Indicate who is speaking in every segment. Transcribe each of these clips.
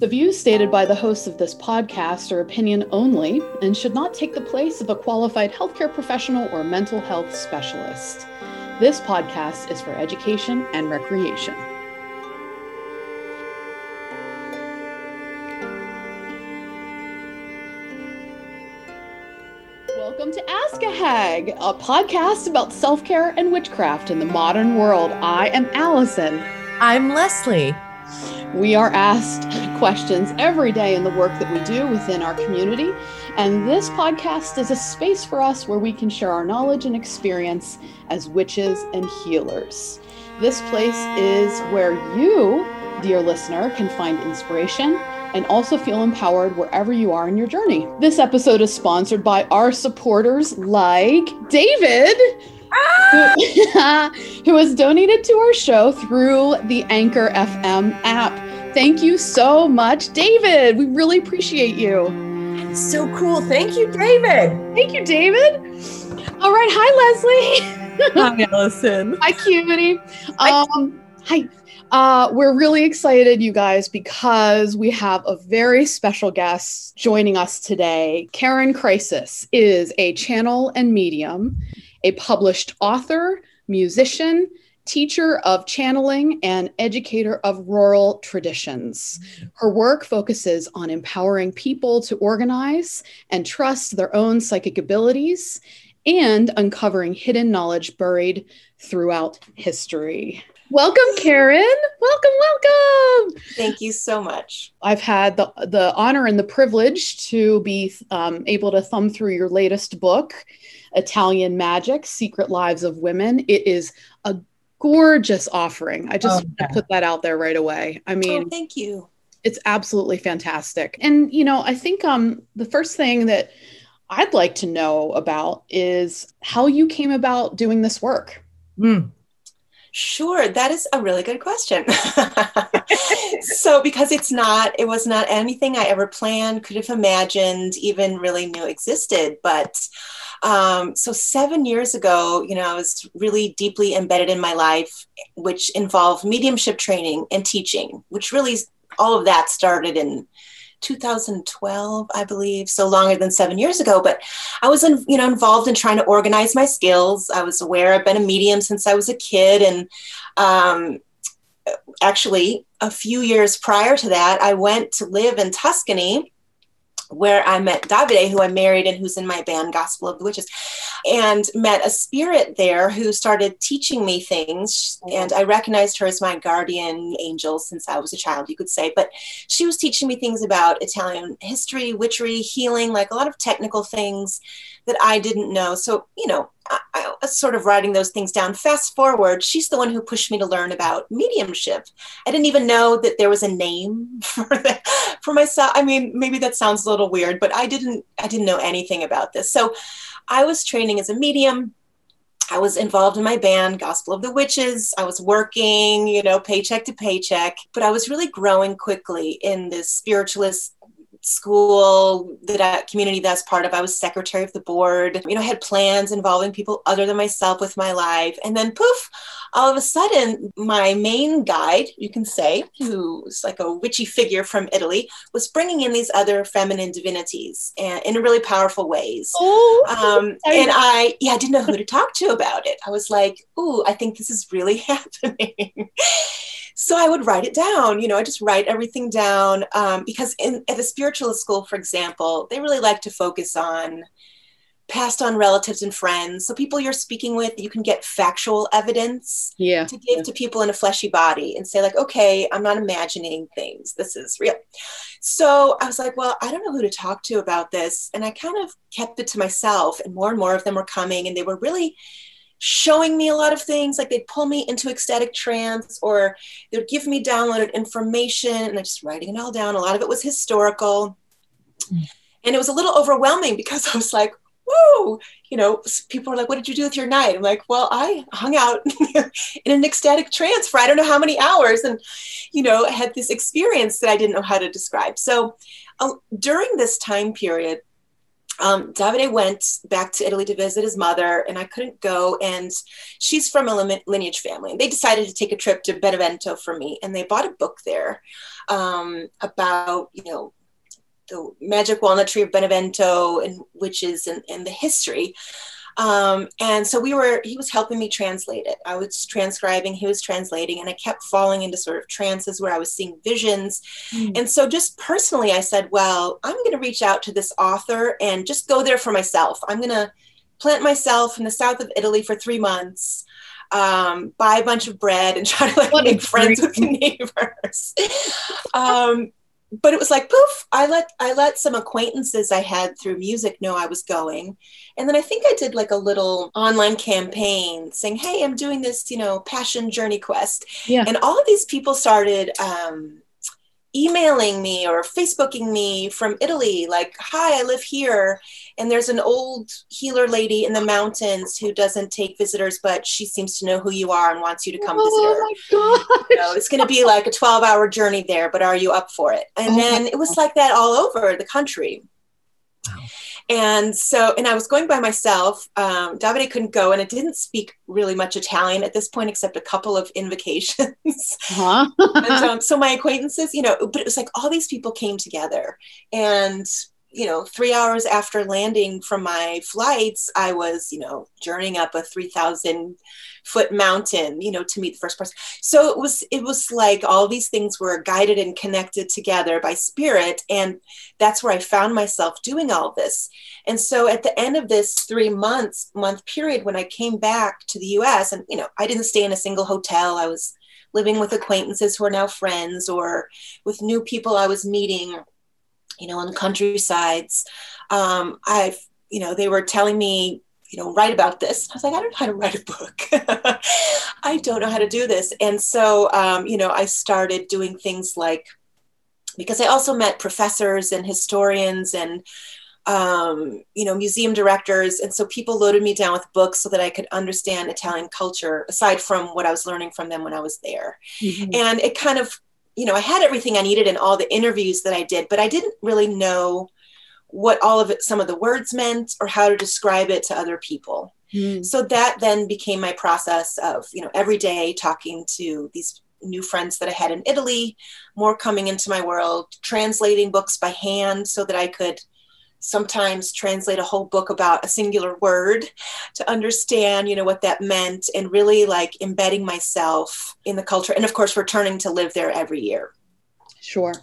Speaker 1: The views stated by the hosts of this podcast are opinion only and should not take the place of a qualified healthcare professional or mental health specialist. This podcast is for education and recreation. Welcome to Ask a Hag, a podcast about self care and witchcraft in the modern world. I am Allison.
Speaker 2: I'm Leslie.
Speaker 1: We are asked questions every day in the work that we do within our community. And this podcast is a space for us where we can share our knowledge and experience as witches and healers. This place is where you, dear listener, can find inspiration and also feel empowered wherever you are in your journey. This episode is sponsored by our supporters like David. Ah! who has donated to our show through the Anchor FM app. Thank you so much, David. We really appreciate you.
Speaker 2: So cool. Thank you, David.
Speaker 1: Thank you, David. All right. Hi,
Speaker 2: Leslie. Hi, Allison.
Speaker 1: hi, Cutie. Um, hi. Uh, we're really excited, you guys, because we have a very special guest joining us today. Karyn Crisis is a channel and medium a published author, musician, teacher of channeling, and educator of rural traditions. Her work focuses on empowering people to organize and trust their own psychic abilities and uncovering hidden knowledge buried throughout history. Welcome, Karyn. Welcome, welcome.
Speaker 3: Thank you so much.
Speaker 1: I've had the, the honor and the privilege to be um, able to thumb through your latest book, Italian Magic Secret Lives of Women. It is a gorgeous offering. I just oh, put that out there right away. I mean,
Speaker 3: oh, thank you.
Speaker 1: It's absolutely fantastic. And, you know, I think um, the first thing that I'd like to know about is how you came about doing this work.
Speaker 3: Mm. Sure, that is a really good question. so, because it's not, it was not anything I ever planned, could have imagined, even really knew existed. But um, so seven years ago, you know, I was really deeply embedded in my life, which involved mediumship training and teaching, which really all of that started in 2012, I believe, so longer than seven years ago. But I was, in, you know, involved in trying to organize my skills. I was aware I've been a medium since I was a kid, and um, actually, a few years prior to that, I went to live in Tuscany where I met Davide, who I married and who's in my band Gospel of the Witches, and met a spirit there who started teaching me things. And I recognized her as my guardian angel since I was a child, you could say. But she was teaching me things about Italian history, witchery, healing, like a lot of technical things that I didn't know. So, you know, I, was sort of writing those things down. Fast forward, she's the one who pushed me to learn about mediumship. I didn't even know that there was a name for the, for myself. I mean, maybe that sounds a little weird, but I didn't I didn't know anything about this. So, I was training as a medium. I was involved in my band, Gospel of the Witches. I was working, you know, paycheck to paycheck, but I was really growing quickly in this spiritualist school that community that's part of i was secretary of the board. You know I had plans involving people other than myself with my life. And then poof all of a sudden my main guide you can say who's like a witchy figure from italy was bringing in these other feminine divinities and in really powerful ways. Oh, um, and i yeah i didn't know who to talk to about it. I was like ooh i think this is really happening so I would write it down. You know, I just write everything down um, because in at the spiritualist school, for example, they really like to focus on passed on relatives and friends. So people you're speaking with, you can get factual evidence
Speaker 1: yeah.
Speaker 3: to give
Speaker 1: yeah.
Speaker 3: to people in a fleshy body and say like, okay, I'm not imagining things. This is real. So I was like, well, I don't know who to talk to about this. And I kind of kept it to myself and more and more of them were coming and they were really showing me a lot of things like they'd pull me into ecstatic trance or they'd give me downloaded information and i'm just writing it all down. A lot of it was historical. And it was a little overwhelming because i was like whoa you know people were like what did you do with your night? I'm like well i hung out in an ecstatic trance for i don't know how many hours and you know had this experience that i didn't know how to describe. So uh, during this time period um, Davide went back to Italy to visit his mother, and I couldn't go. And she's from a lineage family. And they decided to take a trip to Benevento for me, and they bought a book there um, about, you know, the magic walnut tree of Benevento and witches and, and the history. Um, and so we were, he was helping me translate it. I was transcribing, he was translating, and I kept falling into sort of trances where I was seeing visions. Mm. And so, just personally, I said, Well, I'm going to reach out to this author and just go there for myself. I'm going to plant myself in the south of Italy for three months. Um, buy a bunch of bread and try to like what make friends with the neighbors. um, but it was like poof i let i let some acquaintances i had through music know i was going and then i think i did like a little online campaign saying hey i'm doing this you know passion journey quest yeah. and all of these people started um, emailing me or facebooking me from italy like hi i live here and there's an old healer lady in the mountains who doesn't take visitors but she seems to know who you are and wants you to come oh visit her. my you know, it's going to be like a 12 hour journey there but are you up for it? And oh then it was like that all over the country. Wow. And so, and I was going by myself. Um, Davide couldn't go, and I didn't speak really much Italian at this point, except a couple of invocations. Uh-huh. and um, so my acquaintances, you know, but it was like all these people came together, and you know, three hours after landing from my flights, I was, you know, journeying up a 3,000 foot mountain, you know, to meet the first person. So it was, it was like all these things were guided and connected together by spirit. And that's where I found myself doing all this. And so at the end of this three months, month period, when I came back to the US, and, you know, I didn't stay in a single hotel, I was living with acquaintances who are now friends or with new people I was meeting you know, on the countrysides. Um, I've, you know, they were telling me, you know, write about this. I was like, I don't know how to write a book. I don't know how to do this. And so, um, you know, I started doing things like, because I also met professors and historians and, um, you know, museum directors. And so people loaded me down with books so that I could understand Italian culture aside from what I was learning from them when I was there. Mm-hmm. And it kind of you know, I had everything I needed in all the interviews that I did, but I didn't really know what all of it, some of the words meant or how to describe it to other people. Mm. So that then became my process of, you know, every day talking to these new friends that I had in Italy, more coming into my world, translating books by hand so that I could sometimes translate a whole book about a singular word to understand you know what that meant and really like embedding myself in the culture. And of course returning to live there every year.
Speaker 1: Sure.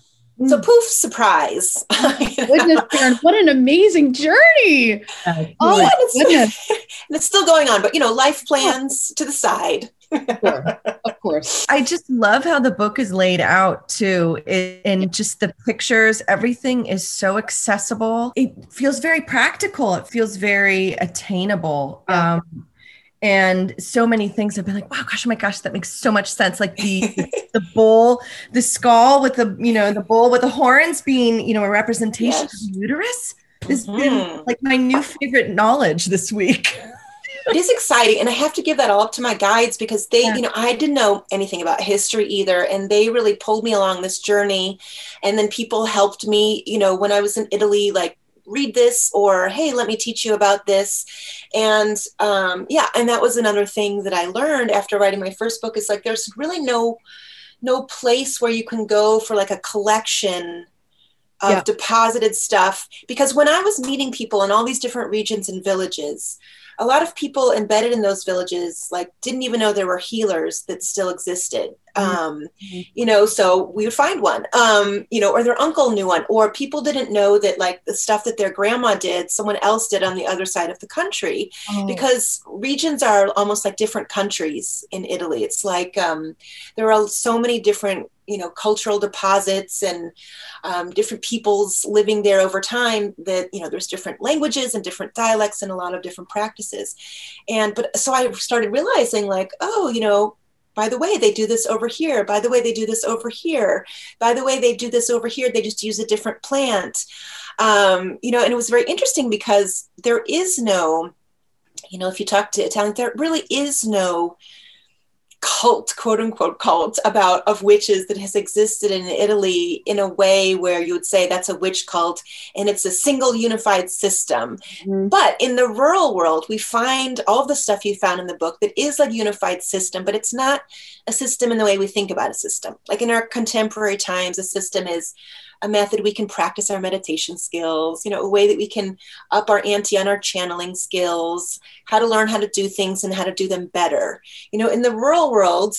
Speaker 3: So poof surprise.
Speaker 1: Goodness Karyn, what an amazing journey.
Speaker 3: Uh, oh and it's, and it's still going on but you know life plans to the side
Speaker 1: of course.
Speaker 2: I just love how the book is laid out too. And just the pictures, everything is so accessible. It feels very practical. It feels very attainable. Yeah. Um, and so many things have been like, wow, gosh, oh my gosh, that makes so much sense. Like the the bull, the skull with the you know the bull with the horns being you know a representation yes. of the uterus. This mm-hmm. been like my new favorite knowledge this week.
Speaker 3: it is exciting and i have to give that all up to my guides because they yeah. you know i didn't know anything about history either and they really pulled me along this journey and then people helped me you know when i was in italy like read this or hey let me teach you about this and um, yeah and that was another thing that i learned after writing my first book is like there's really no no place where you can go for like a collection of yeah. deposited stuff because when i was meeting people in all these different regions and villages a lot of people embedded in those villages like didn't even know there were healers that still existed mm-hmm. um, mm-hmm. you know so we would find one um, you know or their uncle knew one or people didn't know that like the stuff that their grandma did someone else did on the other side of the country oh. because regions are almost like different countries in italy it's like um, there are so many different you know cultural deposits and um, different peoples living there over time that you know there's different languages and different dialects and a lot of different practices. And but so i started realizing like oh you know by the way they do this over here. By the way they do this over here. By the way they do this over here. They just use a different plant. Um, you know and it was very interesting because there is no you know if you talk to italian there really is no cult, quote unquote cult, about of witches that has existed in Italy in a way where you would say that's a witch cult and it's a single unified system. Mm-hmm. But in the rural world, we find all the stuff you found in the book that is a unified system, but it's not a system in the way we think about a system. Like in our contemporary times, a system is a method we can practice our meditation skills, you know, a way that we can up our ante on our channeling skills, how to learn how to do things and how to do them better. You know, in the rural world,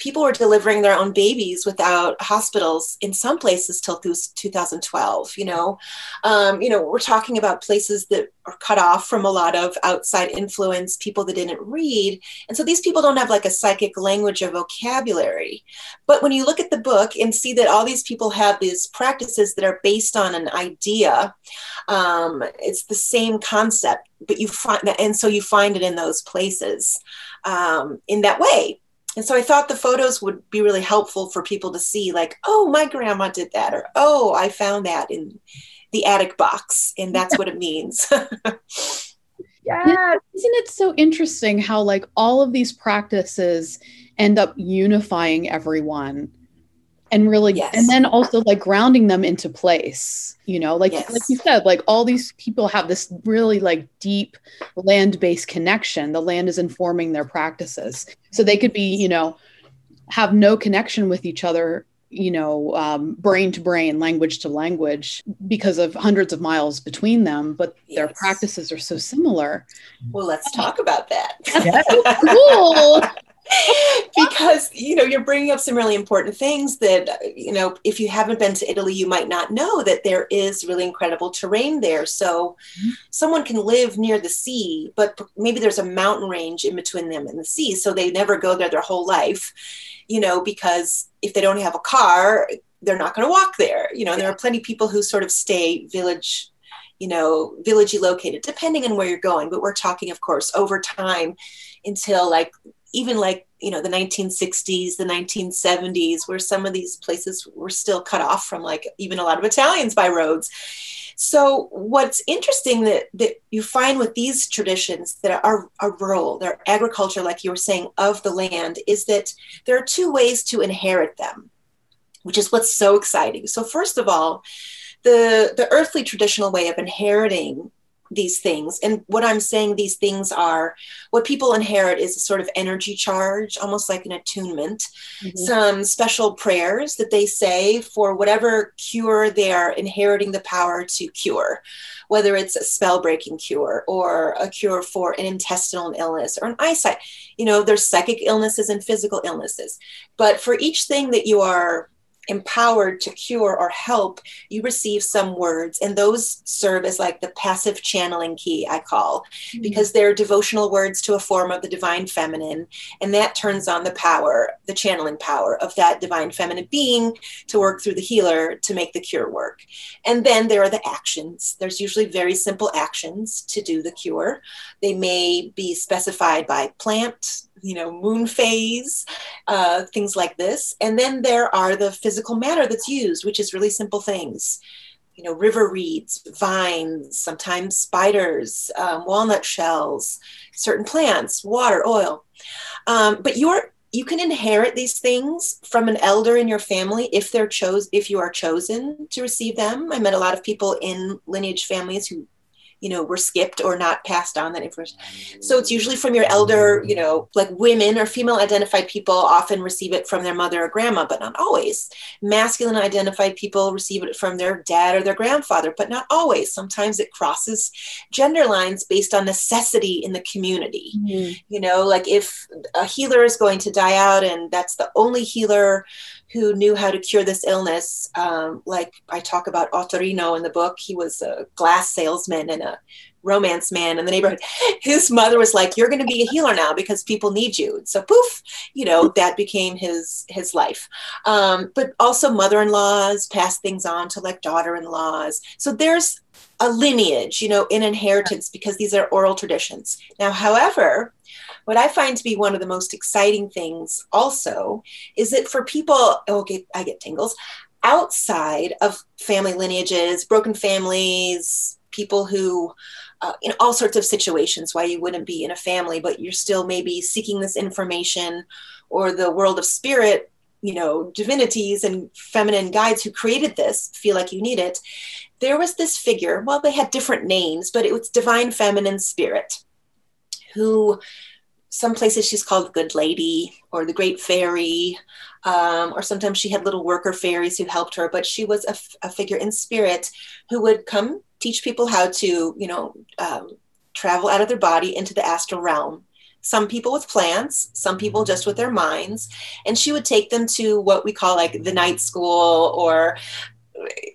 Speaker 3: people were delivering their own babies without hospitals in some places till 2012 you know? Um, you know we're talking about places that are cut off from a lot of outside influence people that didn't read. And so these people don't have like a psychic language or vocabulary. But when you look at the book and see that all these people have these practices that are based on an idea um, it's the same concept but you find that and so you find it in those places um, in that way and so I thought the photos would be really helpful for people to see, like, oh, my grandma did that, or oh, I found that in the attic box, and that's what it means.
Speaker 1: yeah. Isn't it so interesting how, like, all of these practices end up unifying everyone? And really yes. and then also like grounding them into place you know like yes. like you said like all these people have this really like deep land-based connection the land is informing their practices so they could be you know have no connection with each other you know um, brain to brain language to language because of hundreds of miles between them but yes. their practices are so similar
Speaker 3: well let's talk about that cool because you know you're bringing up some really important things that you know if you haven't been to italy you might not know that there is really incredible terrain there so mm-hmm. someone can live near the sea but maybe there's a mountain range in between them and the sea so they never go there their whole life you know because if they don't have a car they're not going to walk there you know yeah. there are plenty of people who sort of stay village you know villagey located depending on where you're going but we're talking of course over time until like even like you know the 1960s the 1970s where some of these places were still cut off from like even a lot of italians by roads. So what's interesting that, that you find with these traditions that are, are rural they're agriculture like you were saying of the land is that there are two ways to inherit them which is what's so exciting. So first of all the the earthly traditional way of inheriting these things. And what I'm saying these things are what people inherit is a sort of energy charge, almost like an attunement, mm-hmm. some special prayers that they say for whatever cure they are inheriting the power to cure, whether it's a spell breaking cure or a cure for an intestinal illness or an eyesight. You know, there's psychic illnesses and physical illnesses. But for each thing that you are empowered to cure or help, you receive some words. And those serve as like the passive channeling key, I call, mm-hmm. because they're devotional words to a form of the divine feminine. And that turns on the power, the channeling power of that divine feminine being to work through the healer to make the cure work. And then there are the actions. There's usually very simple actions to do the cure. They may be specified by plant, you know, moon phase, uh, things like this. And then there are the physical matter that's used, which is really simple things. You know, river reeds, vines, sometimes spiders, um, walnut shells, certain plants, water, oil. Um, but you're you can inherit these things from an elder in your family if they're chose if you are chosen to receive them. I met a lot of people in lineage families who you know were skipped or not passed on that information. So it's usually from your elder you know like women or female identified people often receive it from their mother or grandma but not always. Masculine identified people receive it from their dad or their grandfather but not always. Sometimes it crosses gender lines based on necessity in the community. Mm-hmm. you know like if a healer is going to die out and that's the only healer who knew how to cure this illness. Um, like I talk about Ottorino in the book, he was a glass salesman and a romance man in the neighborhood. His mother was like, "You're going to be a healer now because people need you." So poof, you know that became his his life. Um, but also mother-in-laws pass things on to like daughter-in-laws. So there's a lineage, you know, in inheritance because these are oral traditions. Now, however, what I find to be one of the most exciting things also is that for people, okay, I get tingles, outside of family lineages, broken families, people who uh, in all sorts of situations why you wouldn't be in a family, but you're still maybe seeking this information or the world of spirit, you know, divinities and feminine guides who created this feel like you need it. There was this figure, well, they had different names, but it was divine feminine spirit who some places she's called good lady or the great fairy um, or sometimes she had little worker fairies who helped her but she was a, a figure in spirit who would come teach people how to you know um, travel out of their body into the astral realm. Some people with plants, some people just with their minds and she would take them to what we call like the night school or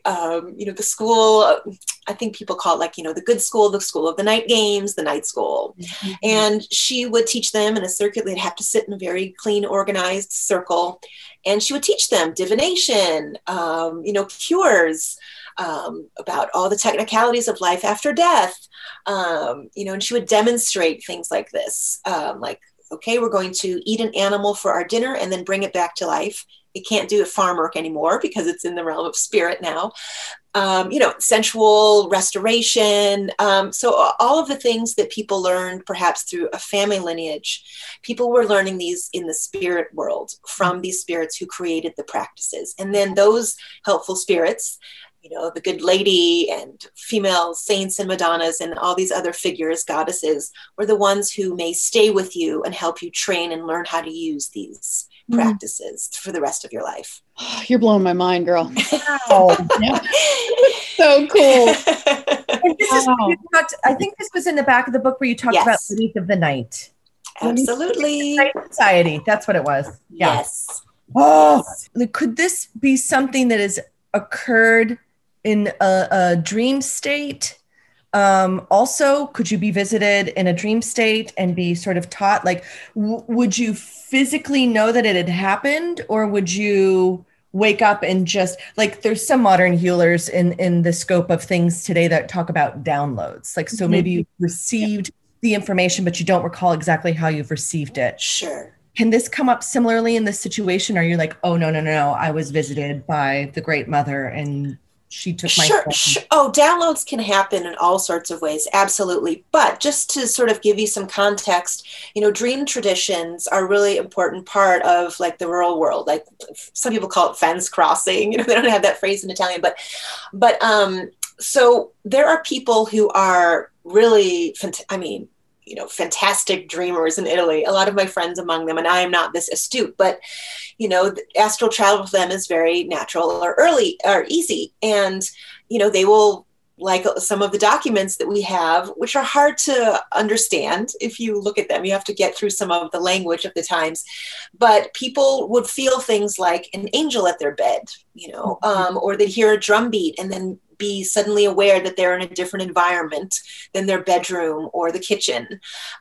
Speaker 3: um, you know, the school, I think people call it like, you know, the good school, the school of the night games, the night school. Mm-hmm. And she would teach them in a circuit. They'd have to sit in a very clean, organized circle. And she would teach them divination, um, you know, cures, um, about all the technicalities of life after death. Um, you know, and she would demonstrate things like this, um, like, okay, we're going to eat an animal for our dinner and then bring it back to life it can't do the farm work anymore because it's in the realm of spirit now. Um, you know, sensual restoration. Um, so all of the things that people learned perhaps through a family lineage, people were learning these in the spirit world from these spirits who created the practices. And then those helpful spirits you know, the good lady and female saints and Madonnas and all these other figures, goddesses, were the ones who may stay with you and help you train and learn how to use these mm. practices for the rest of your life.
Speaker 1: You're blowing my mind, girl. Wow. so cool.
Speaker 2: Wow. Talked, I think this was in the back of the book where you talked yes. about Ladies of the Night.
Speaker 3: Absolutely.
Speaker 2: Society. That's what it was.
Speaker 3: Yeah. Yes.
Speaker 2: Oh, could this be something that has occurred in a, a dream state um, also could you be visited in a dream state and be sort of taught like w- would you physically know that it had happened or would you wake up and just like there's some modern healers in in the scope of things today that talk about downloads like so maybe you mm-hmm. received the information but you don't recall exactly how you've received it
Speaker 3: sure
Speaker 2: can this come up similarly in this situation? Are you like, oh no, no, no, no, I was visited by the great mother and she took my
Speaker 3: sure, sure, oh downloads can happen in all sorts of ways absolutely. But just to sort of give you some context you know dream traditions are really important part of like the rural world. Like some people call it fence crossing you know they don't have that phrase in italian but but um so there are people who are really i mean you know fantastic dreamers in Italy. A lot of my friends among them, and I am not this astute, but you know, astral travel for them is very natural or early or easy, and you know they will like some of the documents that we have, which are hard to understand if you look at them. You have to get through some of the language of the times. But people would feel things like an angel at their bed, you know, mm-hmm. um, or they'd hear a drum beat and then be suddenly aware that they're in a different environment than their bedroom or the kitchen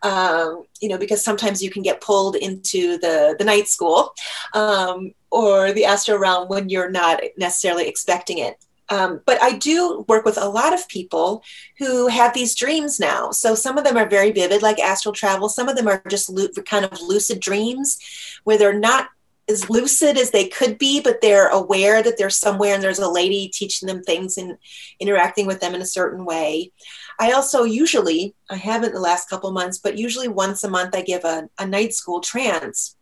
Speaker 3: um, you know because sometimes you can get pulled into the the night school um, or the astral realm when you're not necessarily expecting it um, but I do work with a lot of people who have these dreams now. So some of them are very vivid, like astral travel. Some of them are just lo- kind of lucid dreams where they're not as lucid as they could be, but they're aware that they're somewhere and there's a lady teaching them things and interacting with them in a certain way. I also usually, I haven't the last couple months, but usually once a month I give a, a night school trance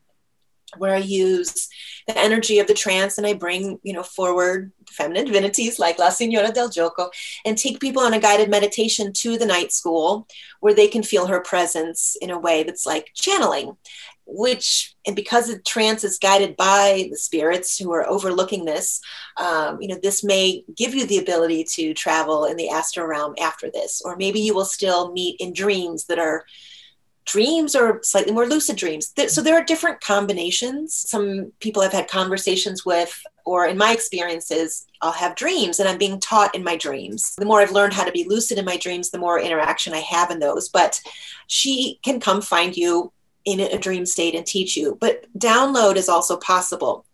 Speaker 3: where I use the energy of the trance and I bring, you know, forward feminine divinities like La Signora del Gioco and take people on a guided meditation to the night school where they can feel her presence in a way that's like channeling which and because the trance is guided by the spirits who are overlooking this um, you know this may give you the ability to travel in the astral realm after this or maybe you will still meet in dreams that are dreams or slightly more lucid dreams so there are different combinations some people i've had conversations with or in my experiences i'll have dreams and i'm being taught in my dreams the more i've learned how to be lucid in my dreams the more interaction i have in those but she can come find you in a dream state and teach you. But download is also possible.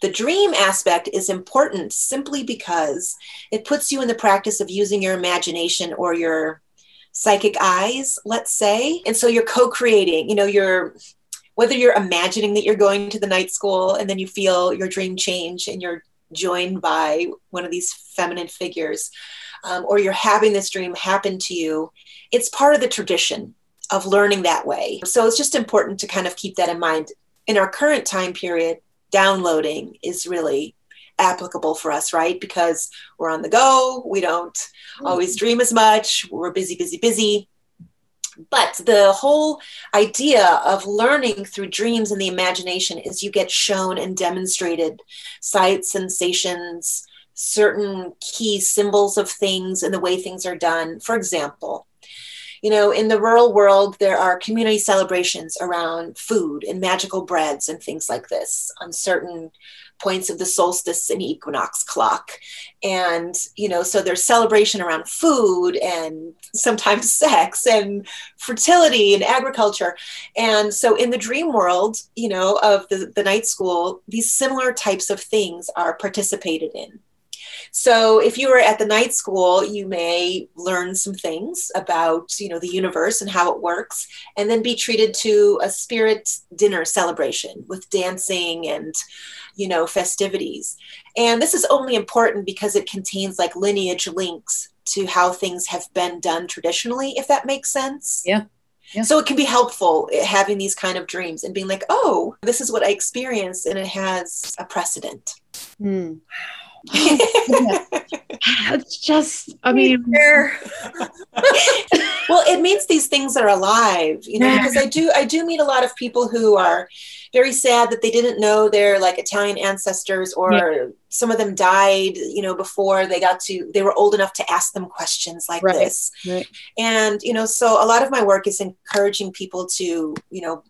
Speaker 3: The dream aspect is important simply because it puts you in the practice of using your imagination or your psychic eyes, let's say. And so you're co creating, you know, you're whether you're imagining that you're going to the night school and then you feel your dream change and you're joined by one of these feminine figures, um, or you're having this dream happen to you, it's part of the tradition of learning that way. So it's just important to kind of keep that in mind. in our current time period, downloading is really applicable for us, right? Because we're on the go, we don't always mm-hmm. dream as much, we're busy, busy, busy. But the whole idea of learning through dreams and the imagination is you get shown and demonstrated sights, sensations, certain key symbols of things and the way things are done. For example, you know, in the rural world, there are community celebrations around food and magical breads and things like this on certain points of the solstice and equinox clock. And, you know, so there's celebration around food and sometimes sex and fertility and agriculture. And so in the dream world, you know, of the, the night school, these similar types of things are participated in. So if you were at the night school, you may learn some things about, you know, the universe and how it works, and then be treated to a spirit dinner celebration with dancing and, you know, festivities. And this is only important because it contains like lineage links to how things have been done traditionally, if that makes sense.
Speaker 1: Yeah. Yeah.
Speaker 3: So it can be helpful eh, having these kind of dreams and being like, oh, this is what I experienced and it has a precedent.
Speaker 1: Mm. Oh, it's just, I mean,
Speaker 3: well, it means these things are alive, you know, because I do, I do meet a lot of people who are very sad that they didn't know their like Italian ancestors, or yeah. some of them died, you know, before they got to, they were old enough to ask them questions like
Speaker 1: right.
Speaker 3: this.
Speaker 1: Right.
Speaker 3: And, you know, so a lot of my work is encouraging people to, you know,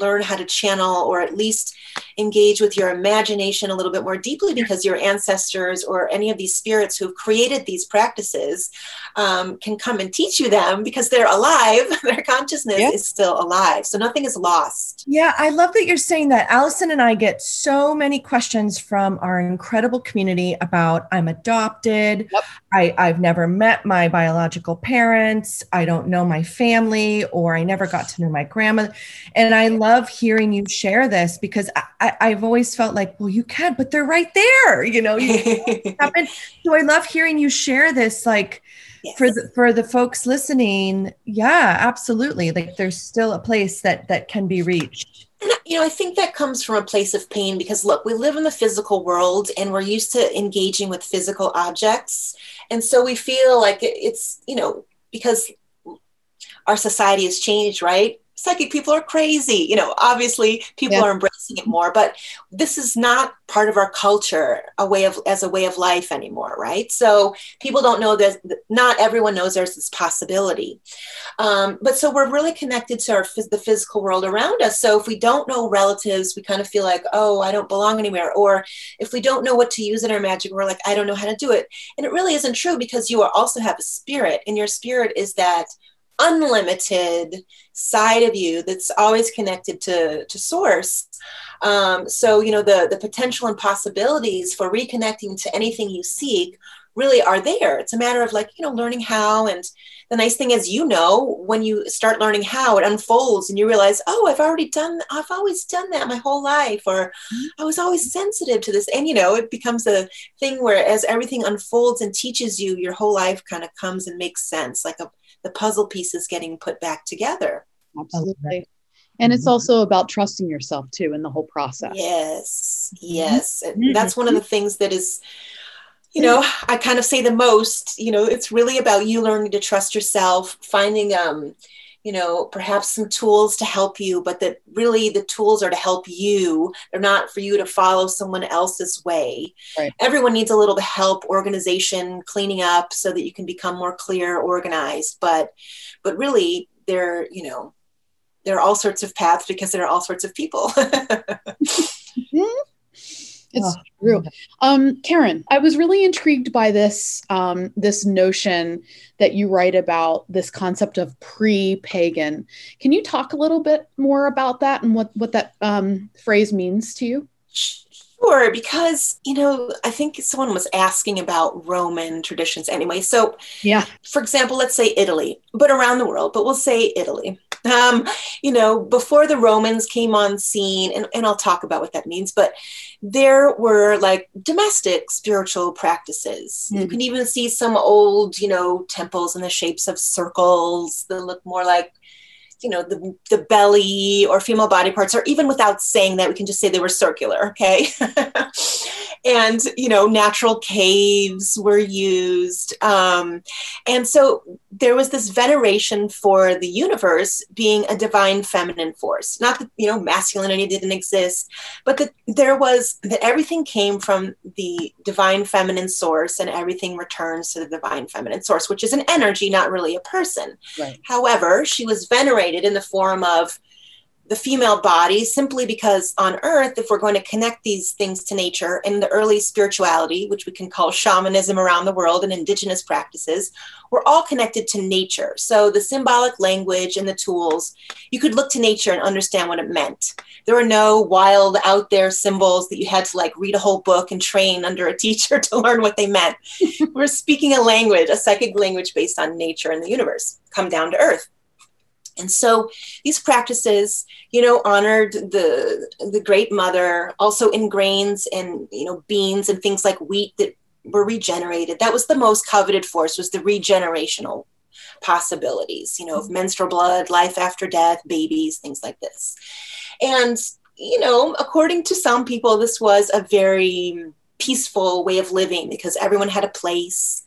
Speaker 3: learn how to channel or at least engage with your imagination a little bit more deeply because your ancestors or any of these spirits who've created these practices um, can come and teach you them because they're alive. Their consciousness is still alive. So nothing is lost.
Speaker 2: Yeah i love that you're saying that. Allison and i get so many questions from our incredible community about i'm adopted
Speaker 1: yep.
Speaker 2: I, i've never met my biological parents i don't know my family or i never got to know my grandma and i love hearing you share this because I, have always felt like, well, you can, but they're right there. You know, you so I love hearing you share this. Like yes. for the for the folks listening, yeah, absolutely. Like there's still a place that that can be reached.
Speaker 3: And, you know, I think that comes from a place of pain because look, we live in the physical world and we're used to engaging with physical objects. And so we feel like it's, you know, because our society has changed, right? Psychic people are crazy. You know, obviously people yeah. are embracing it more, but this is not part of our culture, a way of as a way of life anymore, right? So people don't know that not everyone knows there's this possibility. Um, but so we're really connected to our the physical world around us. So if we don't know relatives, we kind of feel like, oh, I don't belong anywhere. Or if we don't know what to use in our magic, we're like, I don't know how to do it. And it really isn't true because you also have a spirit, and your spirit is that unlimited side of you that's always connected to, to source. Um, so, you know, the, the potential and possibilities for reconnecting to anything you seek really are there. It's a matter of like, you know, learning how. And the nice thing is, you know, when you start learning how, it unfolds and you realize, oh, I've already done, I've always done that my whole life, or I was always sensitive to this. And, you know, it becomes a thing where as everything unfolds and teaches you, your whole life kind of comes and makes sense, like a, the puzzle pieces getting put back together.
Speaker 1: Absolutely. And it's mm-hmm. also about trusting yourself too in the whole process.
Speaker 3: Yes, yes. Mm-hmm. That's one of the things that is, you know, I kind of say the most, you know, it's really about you learning to trust yourself, finding, um, you know, perhaps some tools to help you, but that really the tools are to help you. They're not for you to follow someone else's way.
Speaker 1: Right.
Speaker 3: Everyone needs a little bit of help, organization, cleaning up so that you can become more clear, organized. But but really they're, you know, there are all sorts of paths because there are all sorts of people.
Speaker 1: Mm-hmm. It's oh. true. Um, Karyn, I was really intrigued by this um, this notion that you write about this concept of pre-pagan. Can you talk a little bit more about that and what what that um, phrase means to you?
Speaker 3: Sure, because you know, I think someone was asking about Roman traditions anyway. So,
Speaker 1: yeah,
Speaker 3: for example, let's say Italy, but around the world, but we'll say Italy. Um, you know, before the Romans came on scene, and, and I'll talk about what that means, but there were like domestic spiritual practices. Mm. You can even see some old, you know, temples in the shapes of circles that look more like you know the, the belly or female body parts or even without saying that we can just say they were circular okay? And you know natural caves were used um, and so there was this veneration for the universe being a divine feminine force. Not that you know masculinity didn't exist but that there was that everything came from the divine feminine source and everything returns to the divine feminine source which is an energy not really a person. Right. however she was venerated in the form of the female body simply because on earth if we're going to connect these things to nature in the early spirituality which we can call shamanism around the world and indigenous practices we're all connected to nature. So the symbolic language and the tools you could look to nature and understand what it meant. There were no wild out there symbols that you had to like read a whole book and train under a teacher to learn what they meant. We're speaking a language a psychic language based on nature and the universe come down to earth and so these practices, you know, honored the the great mother, also in grains and you know beans and things like wheat that were regenerated. That was the most coveted force was the regenerational possibilities, you know, of menstrual blood, life after death, babies, things like this. And you know, according to some people, this was a very peaceful way of living because everyone had a place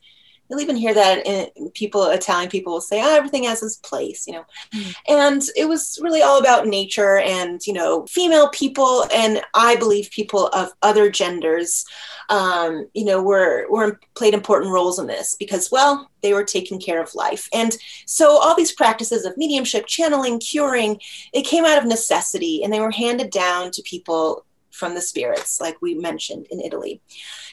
Speaker 3: you'll even hear that in people italian people will say oh everything has its place you know mm. and it was really all about nature and you know female people and i believe people of other genders um, you know were were played important roles in this because well they were taking care of life and so all these practices of mediumship channeling curing it came out of necessity and they were handed down to people from the spirits like we mentioned in italy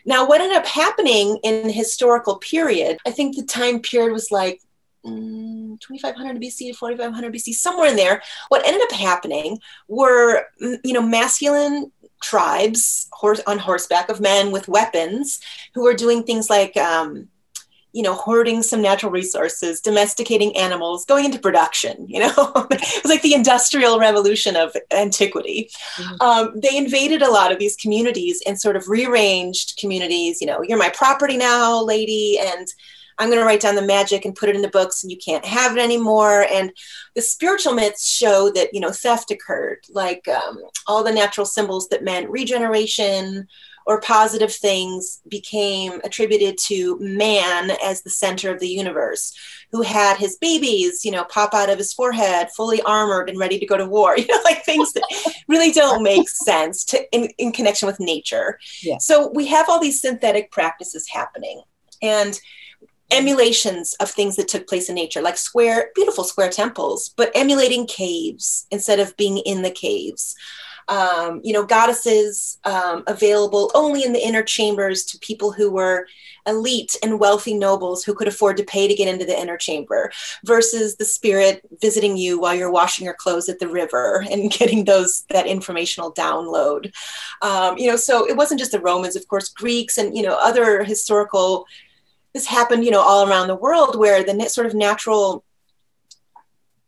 Speaker 3: now, what ended up happening in the historical period, I think the time period was like mm, 2500 BC to 4500 BC, somewhere in there. What ended up happening were, mm, you know, masculine tribes horse, on horseback of men with weapons who were doing things like um, you know, hoarding some natural resources, domesticating animals, going into production. You know, it was like the industrial revolution of antiquity. Mm-hmm. Um, they invaded a lot of these communities and sort of rearranged communities. You know, you're my property now, lady, and I'm going to write down the magic and put it in the books, and you can't have it anymore. And the spiritual myths show that you know theft occurred, like um, all the natural symbols that meant regeneration or positive things became attributed to man as the center of the universe, who had his babies, you know, pop out of his forehead, fully armored and ready to go to war. You know, like things that really don't make sense to in, in connection with nature. Yeah. So we have all these synthetic practices happening. And emulations of things that took place in nature, like square, beautiful square temples, but emulating caves instead of being in the caves um, you know, goddesses um, available only in the inner chambers to people who were elite and wealthy nobles who could afford to pay to get into the inner chamber versus the spirit visiting you while you're washing your clothes at the river and getting those that informational download. Um, you know so it wasn't just the romans of course greeks and you know other historical this happened you know all around the world where the sort of natural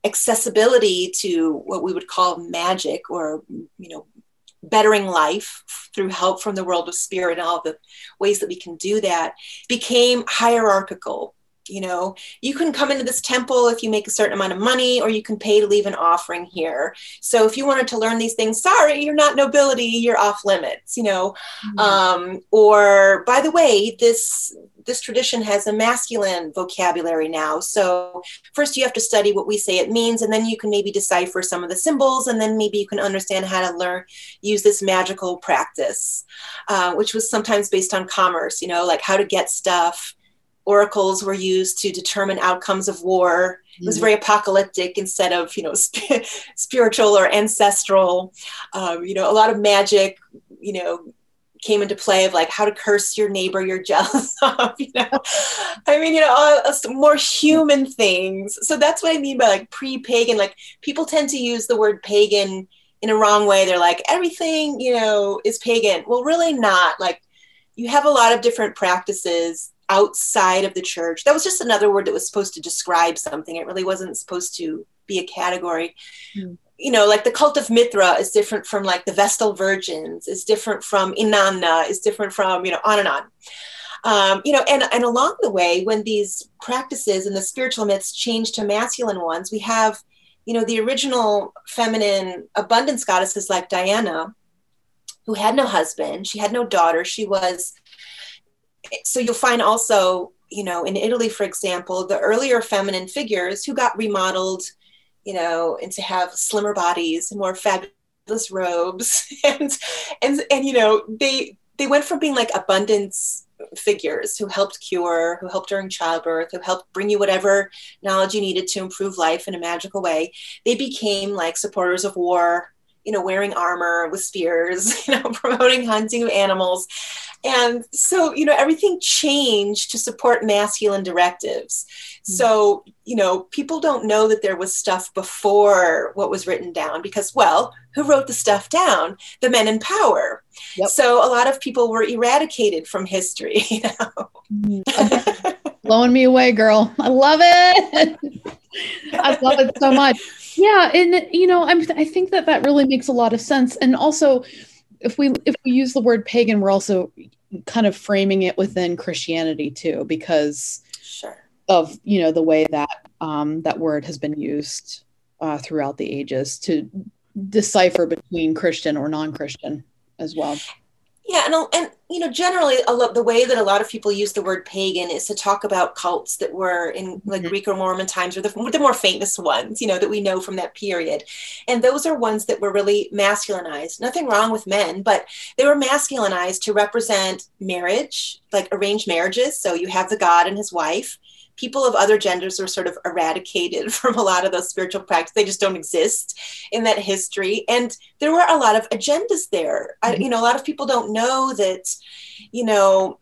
Speaker 3: accessibility to what we would call magic or you know bettering life through help from the world of spirit and all the ways that we can do that became hierarchical you know. You can come into this temple if you make a certain amount of money or you can pay to leave an offering here. So if you wanted to learn these things sorry you're not nobility you're off limits you know. Mm-hmm. um, or by the way this this tradition has a masculine vocabulary now so first you have to study what we say it means and then you can maybe decipher some of the symbols and then maybe you can understand how to learn use this magical practice uh, which was sometimes based on commerce you know like how to get stuff oracles were used to determine outcomes of war. It was mm-hmm. very apocalyptic instead of you know sp- spiritual or ancestral. Um, you know, a lot of magic. You know, came into play of like how to curse your neighbor you're jealous of. You know, I mean, you know, all, uh, more human things. So that's what I mean by like pre-pagan. Like people tend to use the word pagan in a wrong way. They're like everything you know is pagan. Well, really not. Like you have a lot of different practices outside of the church. That was just another word that was supposed to describe something. It really wasn't supposed to be a category. Mm. You know, like the cult of Mithra is different from like the Vestal Virgins, is different from Inanna, is different from, you know, on and on. Um, you know, and, and along the way, when these practices and the spiritual myths change to masculine ones, we have you know, the original feminine abundance goddesses like Diana, who had no husband, she had no daughter, she was. So you'll find also, you know, in Italy, for example, the earlier feminine figures who got remodeled, you know, and to have slimmer bodies, more fabulous robes, and and and you know, they they went from being like abundance figures who helped cure, who helped during childbirth, who helped bring you whatever knowledge you needed to improve life in a magical way. They became like supporters of war, you know, wearing armor with spears, you know, promoting hunting of animals. And so, you know, everything changed to support masculine directives. Mm-hmm. So, you know, people don't know that there was stuff before what was written down because, well, who wrote the stuff down? The men in power. Yep. So a lot of people were eradicated from history, you know.
Speaker 1: Mm-hmm. Blowing me away, girl. I love it. I love it so much. Yeah, and you know, I'm I think that that really makes a lot of sense. And also if we if we use the word pagan, we're also kind of framing it within Christianity too because
Speaker 3: sure.
Speaker 1: of, you know, the way that um, that word has been used uh, throughout the ages to decipher between Christian or non-Christian as well.
Speaker 3: Yeah, and and you know, generally, a lot, the way that a lot of people use the word pagan is to talk about cults that were in like mm-hmm. Greek or Roman times, or the, the more famous ones, you know, that we know from that period. And those are ones that were really masculinized. Nothing wrong with men, but they were masculinized to represent marriage, like arranged marriages. So you have the god and his wife, people of other genders are sort of eradicated from a lot of those spiritual practices. They just don't exist in that history. And there were a lot of agendas there. I, mm-hmm. you know, a lot of people don't know that, you know,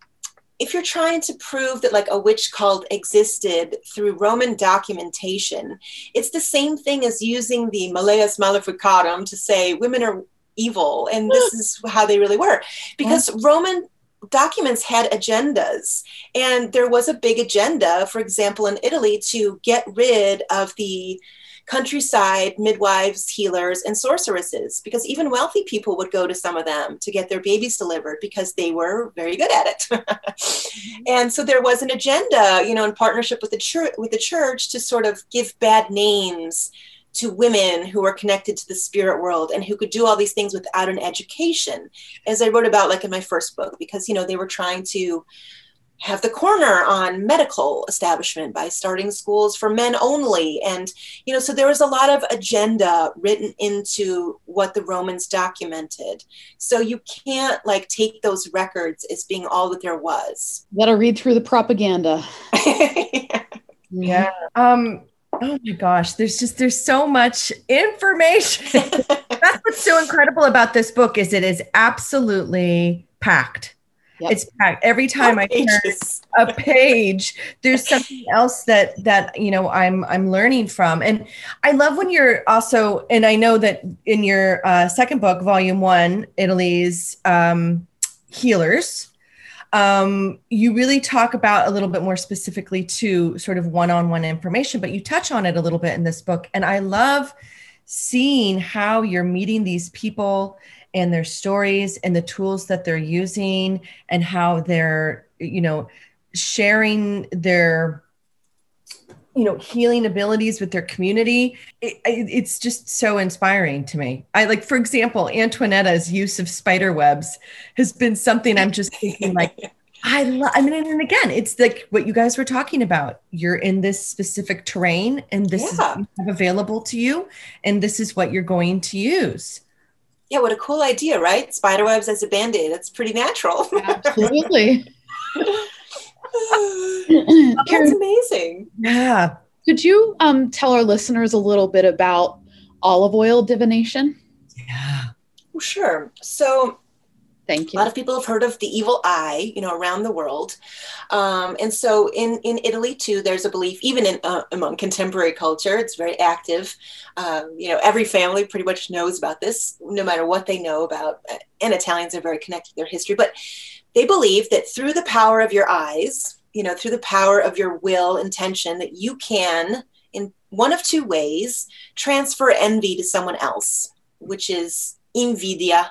Speaker 3: if you're trying to prove that like a witch cult existed through Roman documentation, it's the same thing as using the Malleus Maleficarum to say women are evil and this is how they really were. Because Roman documents had agendas and there was a big agenda for example in italy to get rid of the countryside midwives healers and sorceresses because even wealthy people would go to some of them to get their babies delivered because they were very good at it mm-hmm. and so there was an agenda you know in partnership with the church with the church to sort of give bad names to women who were connected to the spirit world and who could do all these things without an education as i wrote about like in my first book because you know they were trying to have the corner on medical establishment by starting schools for men only. And you know so there was a lot of agenda written into what the romans documented. So you can't like take those records as being all that there was.
Speaker 1: You gotta read through the propaganda.
Speaker 2: Yeah. yeah. Um Oh my gosh, there's just there's so much information. That's what's so incredible about this book is it is absolutely packed. Yep. It's packed. Every time I turn a page, there's something else that that you know I'm I'm learning from. And I love when you're also, and I know that in your uh, second book, volume one, Italy's um, healers, um, you really talk about a little bit more specifically to sort of one-on-one information, but you touch on it a little bit in this book. And I love seeing how you're meeting these people and their stories and the tools that they're using and how they're, you know, sharing their you know healing abilities with their community it, it's just so inspiring to me. I like for example antoinetta's use of spider webs has been something i'm just thinking like i love i mean and again it's like what you guys were talking about. You're in this specific terrain and this yeah. is available to you and this is what you're going to use.
Speaker 3: Yeah what a cool idea right? Spider webs as a band-aid that's pretty natural.
Speaker 1: Absolutely
Speaker 3: oh, that's amazing.
Speaker 2: Yeah.
Speaker 1: Could you um, tell our listeners a little bit about olive oil divination?
Speaker 2: Yeah.
Speaker 3: Well, sure. So,
Speaker 1: Thank you.
Speaker 3: A lot of people have heard of the evil eye, you know, around the world, um, and so in in Italy too, there's a belief, even in uh, among contemporary culture, it's very active. Um, you know, every family pretty much knows about this, no matter what they know about. And Italians are very connected to their history, but they believe that through the power of your eyes, you know, through the power of your will intention, that you can, in one of two ways, transfer envy to someone else, which is invidia,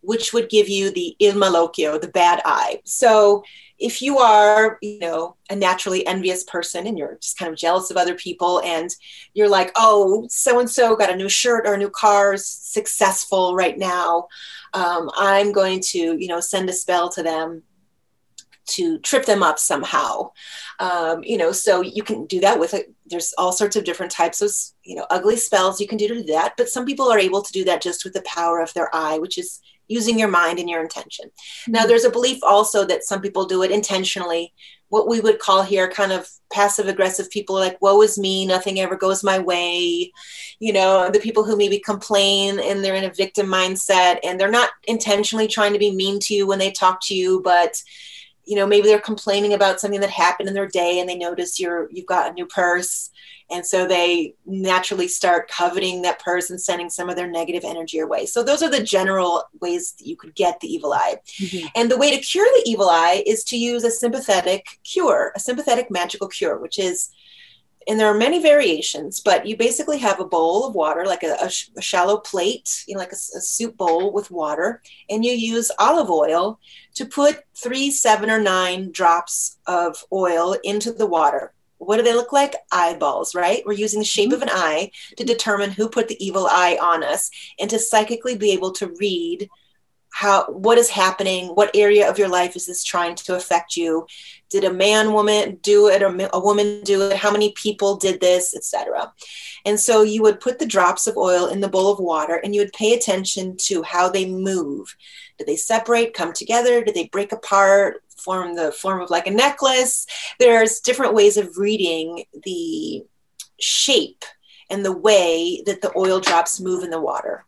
Speaker 3: which would give you the il malocchio, the bad eye. So if you are, you know, a naturally envious person and you're just kind of jealous of other people and you're like, oh, so and so got a new shirt or a new car, is successful right now. Um, I'm going to, you know, send a spell to them to trip them up somehow. Um, you know, so you can do that with it. There's all sorts of different types of, you know, ugly spells you can do to do that. But some people are able to do that just with the power of their eye, which is using your mind and your intention. Mm-hmm. Now, there's a belief also that some people do it intentionally. What we would call here kind of passive aggressive people like, woe is me, nothing ever goes my way. You know, the people who maybe complain and they're in a victim mindset and they're not intentionally trying to be mean to you when they talk to you, but you know maybe they're complaining about something that happened in their day and they notice you're you've got a new purse and so they naturally start coveting that person, sending some of their negative energy away. so those are the general ways that you could get the evil eye mm-hmm. and the way to cure the evil eye is to use a sympathetic cure a sympathetic magical cure which is and there are many variations, but you basically have a bowl of water, like a, a, a shallow plate, you know, like a, a, soup bowl with water, and you use olive oil to put three, seven, or nine drops of oil into the water. What do they look like? Eyeballs, right? We're using the shape mm-hmm. of an eye to determine who put the evil eye on us and to psychically be able to read how what is happening what area of your life is this trying to affect you did a man woman do it or a woman do it how many people did this etc and so you would put the drops of oil in the bowl of water and you would pay attention to how they move do they separate come together do they break apart form the form of like a necklace there's different ways of reading the shape and the way that the oil drops move in the water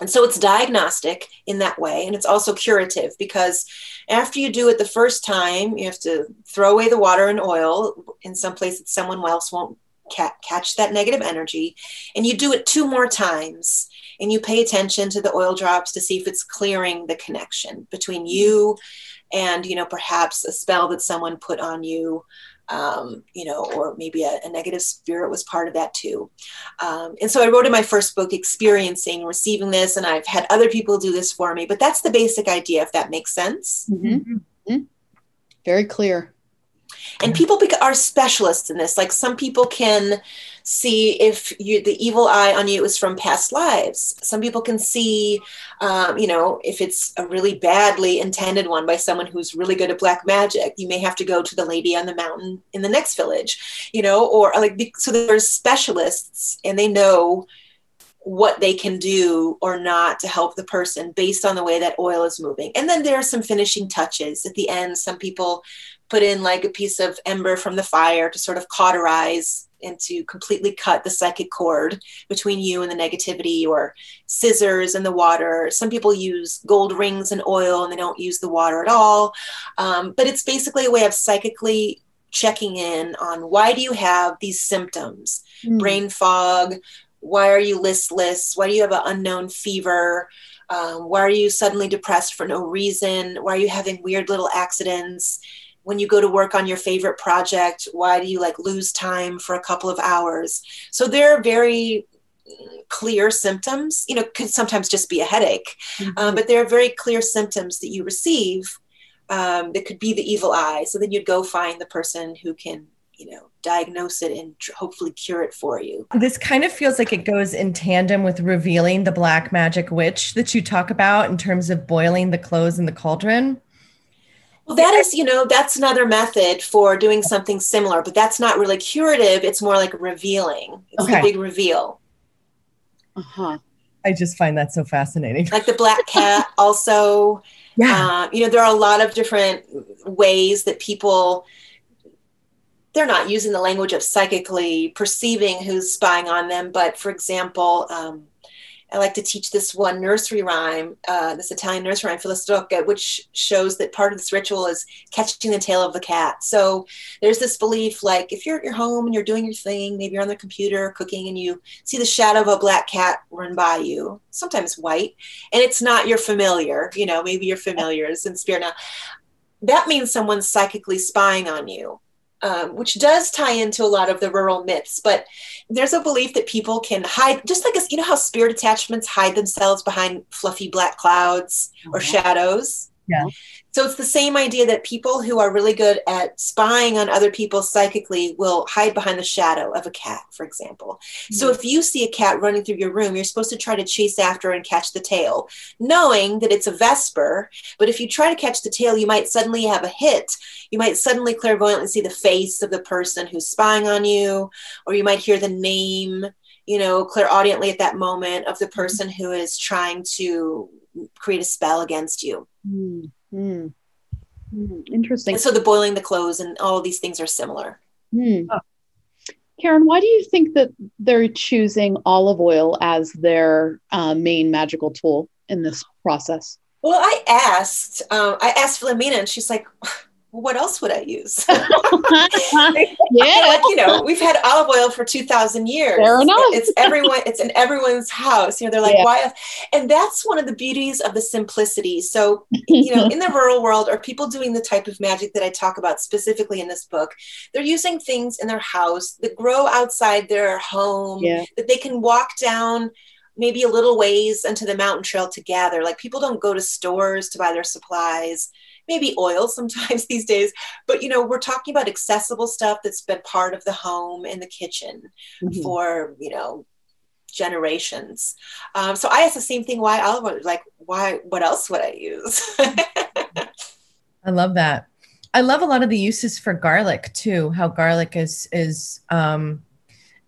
Speaker 3: and so it's diagnostic in that way. And it's also curative because after you do it the first time, you have to throw away the water and oil in some place that someone else won't ca- catch that negative energy. And you do it two more times and you pay attention to the oil drops to see if it's clearing the connection between you and, you know, perhaps a spell that someone put on you um, you know, or maybe a, a, negative spirit was part of that too. Um, and so I wrote in my first book, experiencing receiving this, and I've had other people do this for me. But that's the basic idea, if that makes sense.
Speaker 1: Mm-hmm. Mm-hmm. Very clear.
Speaker 3: And people are specialists in this. Like some people can see if you, the evil eye on you is from past lives. Some people can see, um, you know, if it's a really badly intended one by someone who's really good at black magic. You may have to go to the lady on the mountain in the next village, you know, or like so. There's specialists, and they know what they can do or not to help the person based on the way that oil is moving. And then there are some finishing touches at the end. Some people put in like a piece of ember from the fire to sort of cauterize and to completely cut the psychic cord between you and the negativity or scissors and the water. Some people use gold rings and oil and they don't use the water at all. Um, but it's basically a way of psychically checking in on why do you have these symptoms? Mm. brain fog why are you listless? Why do you have an unknown fever? Um, why are you suddenly depressed for no reason? Why are you having weird little accidents when you go to work on your favorite project why do you like lose time for a couple of hours? So there are very clear symptoms. You know could sometimes just be a headache mm-hmm. um, but there are very clear symptoms that you receive um, that could be the evil eye. So then you'd go find the person who can you know diagnose it and tr- hopefully cure it for you.
Speaker 2: This kind of feels like it goes in tandem with revealing the black magic witch that you talk about in terms of boiling the clothes in the cauldron
Speaker 3: well, that is, you know, that's another method for doing something similar, but that's not really curative. It's more like revealing. It's okay. the big reveal.
Speaker 2: Uh huh. I just find that so fascinating.
Speaker 3: Like the black cat, also. Yeah. Uh, you know, there are a lot of different ways that people they're not using the language of psychically perceiving who's spying on them, but for example, um, I like to teach this one nursery rhyme, uh, this Italian nursery rhyme, Filastrocca, which shows that part of this ritual is catching the tail of the cat. So there's this belief like if you're at your home and you're doing your thing, maybe you're on the computer cooking and you see the shadow of a black cat run by you, sometimes white, and it's not your familiar, you know, maybe your familiar is in spirit now. That means someone's psychically spying on you um, which does tie into a lot of the rural myths. But there's a belief that people can hide, just like you know how spirit attachments hide themselves behind fluffy black clouds or shadows.
Speaker 2: Yeah.
Speaker 3: So it's the same idea that people who are really good at spying on other people psychically will hide behind the shadow of a cat, for example. Mm-hmm. So if you see a cat running through your room, you're supposed to try to chase after and catch the tail, knowing that it's a Vesper. But if you try to catch the tail, you might suddenly have a hit. You might suddenly clairvoyantly see the face of the person who's spying on you, or you might hear the name you know, clairaudiently at that moment of the mm-hmm. person who is trying to create a spell against you.
Speaker 1: Mm-hmm. Mm-hmm. Interesting.
Speaker 3: And so the boiling the clothes and all these things are similar.
Speaker 1: Mm. Karyn, why do you think that they're choosing olive oil as their uh, main magical tool in this process?
Speaker 3: Well, I asked, um, I asked Philomena, and she's like, what else would I use? yeah.
Speaker 1: like,
Speaker 3: you know, we've had olive oil for 2000 years.
Speaker 1: Fair enough.
Speaker 3: It's everyone, it's in everyone's house. You know, they're like, yeah. why? And that's one of the beauties of the simplicity. So, you know, in the rural world, are people doing the type of magic that I talk about specifically in this book? They're using things in their house that grow outside their home,
Speaker 1: yeah.
Speaker 3: that they can walk down maybe a little ways into the mountain trail to gather. Like people don't go to stores to buy their supplies maybe oil sometimes these days but you know we're talking about accessible stuff that's been part of the home and the kitchen mm-hmm. for you know generations. Um, so i asked the same thing why olive oil like why what else would i use?
Speaker 2: I love that. I love a lot of the uses for garlic too how garlic is is um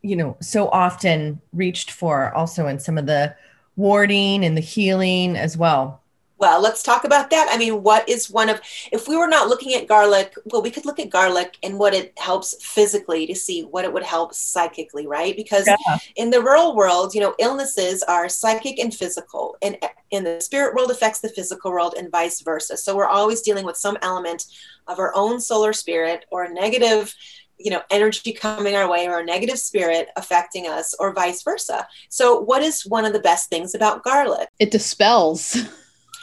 Speaker 2: you know so often reached for also in some of the warding and the healing as well
Speaker 3: well, let's talk about that. I mean, what is one of, if we were not looking at garlic, well, we could look at garlic and what it helps physically to see what it would help psychically, right? Because yeah. in the rural world, you know, illnesses are psychic and physical, and in the spirit world affects the physical world and vice versa. So we're always dealing with some element of our own solar spirit or a negative you know energy coming our way or a negative spirit affecting us or vice versa so what is one of the best things about garlic
Speaker 1: it dispels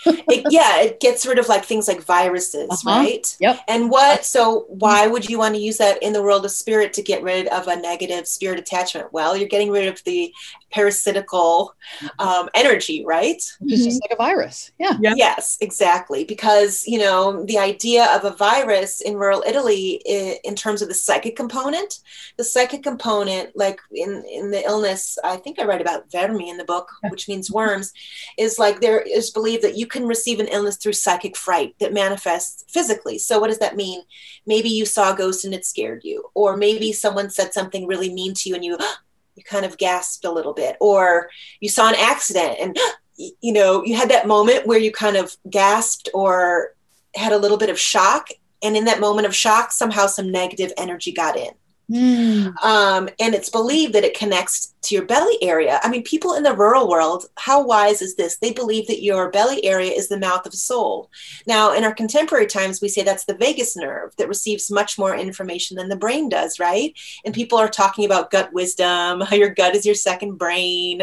Speaker 3: it, yeah, it gets rid of like things like viruses, uh-huh. right?
Speaker 1: Yep.
Speaker 3: And what, so why would you want to use that in the world of spirit to get rid of a negative spirit attachment? Well, you're getting rid of the parasitical um, energy, right?
Speaker 1: Which is just like a virus. Yeah.
Speaker 3: yeah. Yes, exactly. Because, you know, the idea of a virus in rural Italy, in terms of the psychic component, the psychic component, like in, in the illness, I think I write about vermi in the book, which means worms, is like there is believed that you can receive an illness through psychic fright that manifests physically. So, what does that mean? Maybe you saw a ghost and it scared you, or maybe someone said something really mean to you and you you kind of gasped a little bit or you saw an accident and you know you had that moment where you kind of gasped or had a little bit of shock and in that moment of shock somehow some negative energy got in
Speaker 1: Mm.
Speaker 3: Um, and it's believed that it connects to your belly area. I mean, people in the rural world, how wise is this? They believe that your belly area is the mouth of soul. Now, in our contemporary times, we say that's the vagus nerve that receives much more information than the brain does, right? And people are talking about gut wisdom, how your gut is your second brain,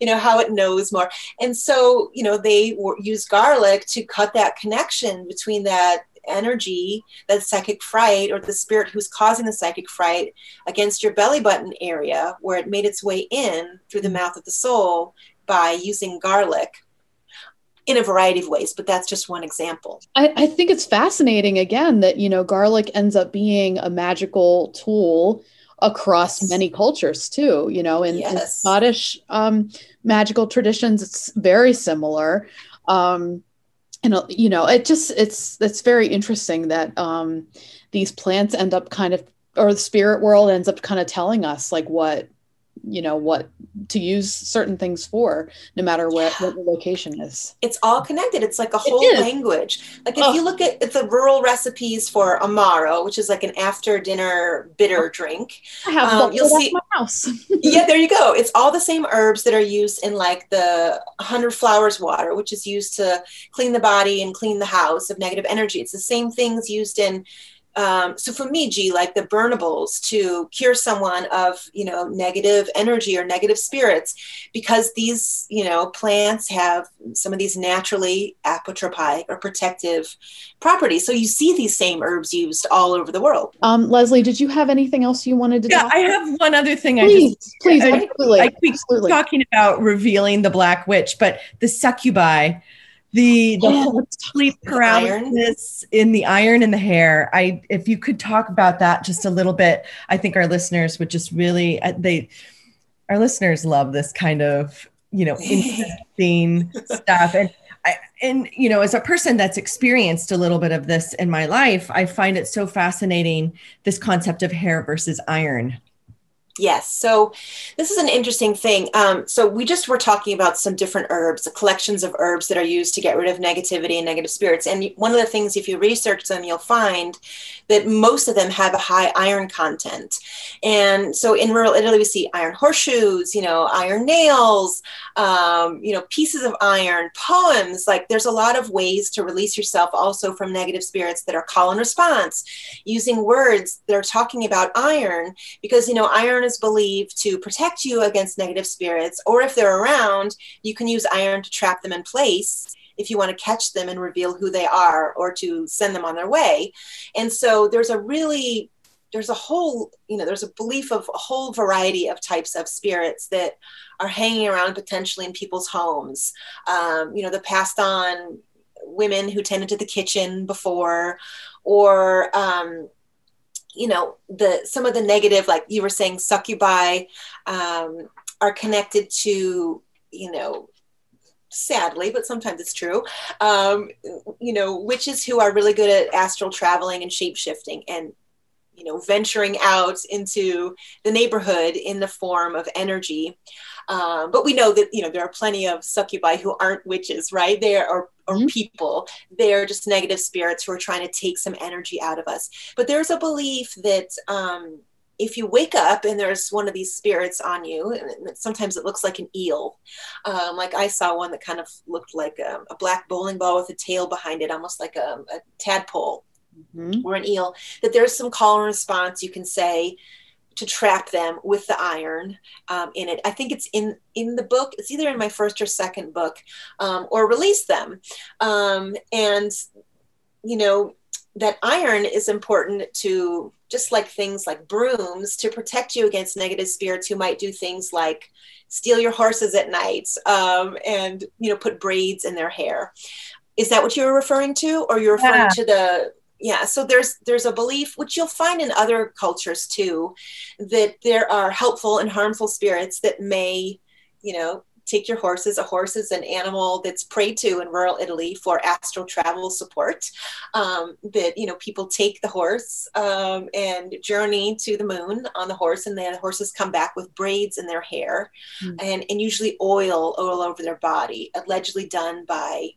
Speaker 3: you know, how it knows more. And so, you know, they use garlic to cut that connection between that energy, that psychic fright, or the spirit who's causing the psychic fright against your belly button area, where it made its way in through the mouth of the soul by using garlic in a variety of ways, but that's just one example.
Speaker 1: I, I, think it's fascinating again that you know garlic ends up being a magical tool across many cultures too. You know, in, yes. in Scottish um, magical traditions, it's very similar. Um, and uh, you know it just it's it's very interesting that um these plants end up kind of or the spirit world ends up kind of telling us like what you know what to use certain things for no matter what, yeah. what the location is.
Speaker 3: It's all connected. It's like a whole language. Like if oh. you look at the rural recipes for amaro which is like an after dinner bitter drink
Speaker 1: I have um, you'll see my house.
Speaker 3: Yeah there you go. It's all the same herbs that are used in like the 100 flowers water which is used to clean the body and clean the house of negative energy. It's the same things used in um, suffumigi, like the burnables to cure someone of, you know, negative energy or negative spirits, because these, you know, plants have some of these naturally apotropaic or protective properties. So you see these same herbs used all over the world.
Speaker 1: Um, Leslie, did you have anything else you wanted to?
Speaker 2: Yeah, I have one other thing.
Speaker 1: Please, I just, please,
Speaker 2: I, I keep talking about revealing the Black Witch, but the succubi the the whole sleep paralysis. in the iron in the hair. I if you could talk about that just a little bit, I think our listeners would just really uh, they our listeners love this kind of you know interesting stuff. And I, and you know as a person that's experienced a little bit of this in my life i find it so fascinating this concept of hair versus iron
Speaker 3: Yes. So this is an interesting thing. Um, so we just were talking about some different herbs, collections of herbs that are used to get rid of negativity and negative spirits. And one of the things, if you research them, you'll find that most of them have a high iron content. And so in rural Italy, we see iron horseshoes, you know, iron nails, um, you know, pieces of iron, poems. Like there's a lot of ways to release yourself also from negative spirits that are call and response, using words that are talking about iron, because, you know, iron is believed to protect you against negative spirits, or if they're around, you can use iron to trap them in place if you want to catch them and reveal who they are or to send them on their way. And so there's a really there's a whole you know there's a belief of a whole variety of types of spirits that are hanging around potentially in people's homes um, you know the passed on women who tended to the kitchen before or um, you know the some of the negative like you were saying succubi um, are connected to you know sadly, but sometimes it's true, um, you know, witches who are really good at astral traveling and shape shifting and, you know, venturing out into the neighborhood in the form of energy. Um, but we know that, you know, there are plenty of succubi who aren't witches, right? They are, or, or mm-hmm. people. They're just negative spirits who are trying to take some energy out of us. But there's a belief that, um, if you wake up and there's one of these spirits on you, and sometimes it looks like an eel. Um, like I saw one that kind of looked like a, a, black bowling ball with a tail behind it, almost like a, a tadpole mm-hmm. or an eel. That there's some call and response you can say to trap them with the iron um, in it. I think it's in in the book. It's either in my first or second book, um, or release them. Um, and you know that iron is important to just like things like brooms to protect you against negative spirits who might do things like steal your horses at night um, and you know put braids in their hair is that what you were referring to or you're referring yeah. to the yeah so there's there's a belief which you'll find in other cultures too that there are helpful and harmful spirits that may you know take your horses. A horse is an animal that's prayed to in rural Italy for astral travel support. Um, that you know people take the horse um, and journey to the moon on the horse, and then the horses come back with braids in their hair, mm. and and usually oil all over their body, allegedly done by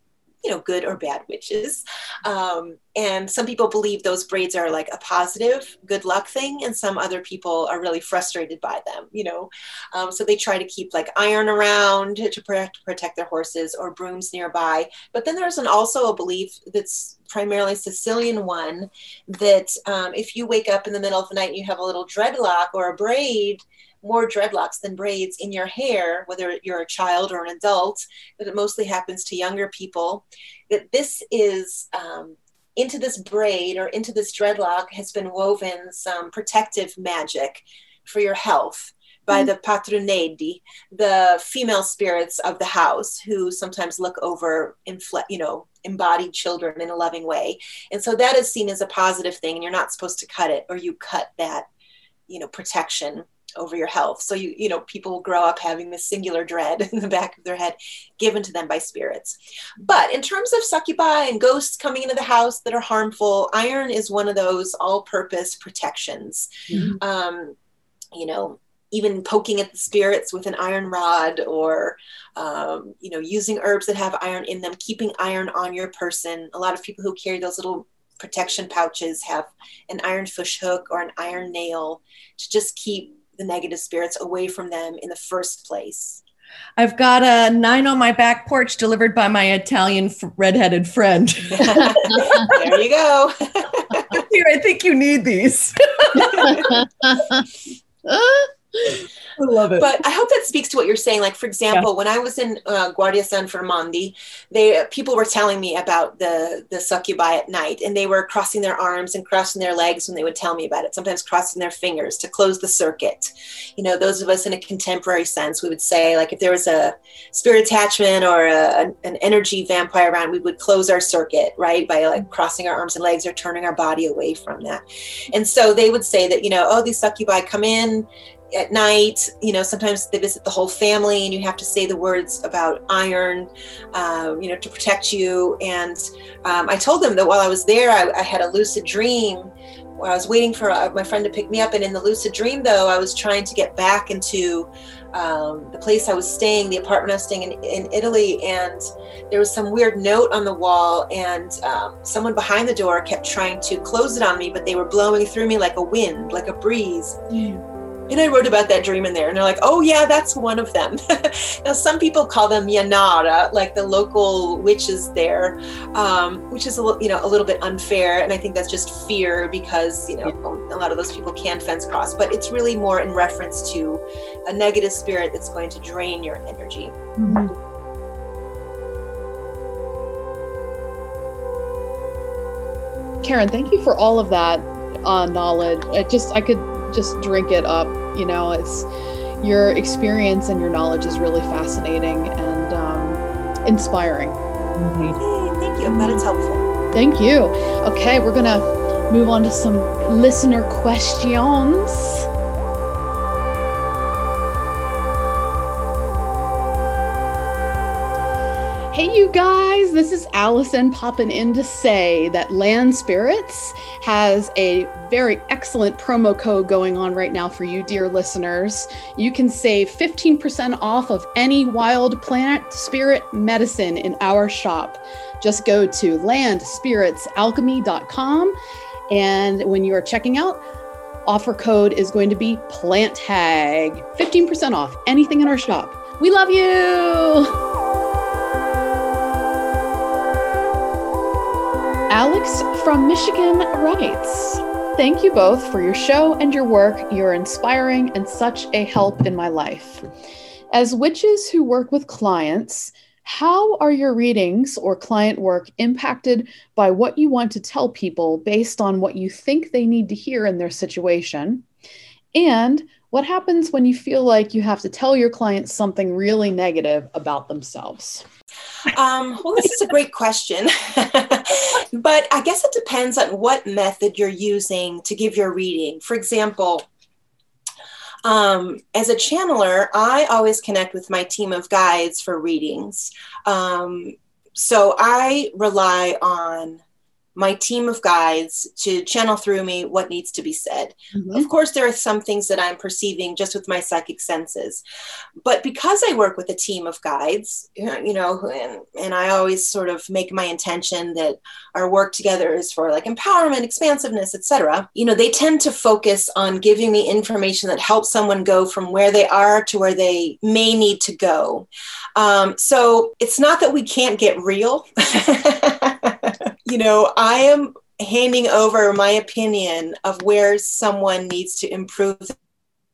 Speaker 3: you know, good or bad witches. Um, and some people believe those braids are like a positive good luck thing, and some other people are really frustrated by them, you know. Um, so they try to keep like iron around to protect, protect their horses or brooms nearby. But then there's an, also a belief that's primarily Sicilian one that um, if you wake up in the middle of the night and you have a little dreadlock or a braid, more dreadlocks than braids in your hair, whether you're a child or an adult, but it mostly happens to younger people, that this is um, into this braid or into this dreadlock has been woven some protective magic for your health by mm-hmm. the patronedi, the female spirits of the house, who sometimes look over, infle- you know, embodied children in a loving way. And so that is seen as a positive thing, and you're not supposed to cut it, or you cut that, you know, protection over your health. So you you know people grow up having this singular dread in the back of their head given to them by spirits. But in terms of succubi and ghosts coming into the house that are harmful, iron is one of those all-purpose protections. Mm-hmm. Um, you know, even poking at the spirits with an iron rod or um, you know using herbs that have iron in them keeping iron on your person a lot of people who carry those little protection pouches have an iron fish hook or an iron nail to just keep the negative spirits away from them in the first place.
Speaker 2: I've got a nine on my back porch delivered by my Italian f- redheaded friend.
Speaker 3: there you go.
Speaker 2: Here, I think you need these. I love it.
Speaker 3: But I hope that speaks to what you're saying. Like, for example, yeah. when I was in uh, Guardia Sanframondi, they people were telling me about the the succubi at night, and they were crossing their arms and crossing their legs when they would tell me about it. Sometimes crossing their fingers to close the circuit. You know, those of us in a contemporary sense, we would say like if there was a spirit attachment or a, an energy vampire around, we would close our circuit, right, by like crossing our arms and legs or turning our body away from that. And so they would say that you know, oh, these succubi come in at night you know sometimes they visit the whole family and you have to say the words about iron um, you know to protect you. And um, i told them that while i was there i, I had a lucid dream. I was waiting for uh, my friend to pick me up and in the lucid dream though i was trying to get back into um, the place i was staying the apartment i was staying in, in italy. And there was some weird note on the wall and um, someone behind the door kept trying to close it on me but they were blowing through me like a wind like a breeze. Mm and I wrote about that dream in there, and they're like, "Oh yeah, that's one of them." now, some people call them Janara, like the local witches there, um, which is a little, you know, a little bit unfair, and I think that's just fear because you know a lot of those people can fence cross, but it's really more in reference to a negative spirit that's going to drain your energy. Mm-hmm.
Speaker 1: Karyn, thank you for all of that uh, knowledge. I just I could just drink it up. You know, it's your experience and your knowledge is really fascinating and um, inspiring.
Speaker 3: Mm-hmm. thank you. I'm glad it's helpful.
Speaker 1: Thank you. Okay, we're gonna move on to some listener questions. Hey, you guys, this is Allison popping in to say that Land Spirits has a very excellent promo code going on right now for you, dear listeners. You can save 15% off of any wild plant spirit medicine in our shop. Just go to landspiritsalchemy.com. And when you are checking out, offer code is going to be plant tag 15% off anything in our shop. We love you. Alex from Michigan writes Thank you both for your show and your work. You're inspiring and such a help in my life. As witches who work with clients, how are your readings or client work impacted by what you want to tell people based on what you think they need to hear in their situation? And what happens when you feel like you have to tell your clients something really negative about themselves?
Speaker 3: Um, well, this is a great question. but I guess it depends on what method you're using to give your reading. For example, um, as a channeler, I always connect with my team of guides for readings. Um, so I rely on my team of guides to channel through me what needs to be said. Mm-hmm. Of course, there are some things that I'm perceiving just with my psychic senses. But because I work with a team of guides, you know, and, and I always sort of make my intention that our work together is for like empowerment, expansiveness, etc. You know, they tend to focus on giving me information that helps someone go from where they are to where they may need to go. Um, so it's not that we can't get real. you know, I am handing over my opinion of where someone needs to improve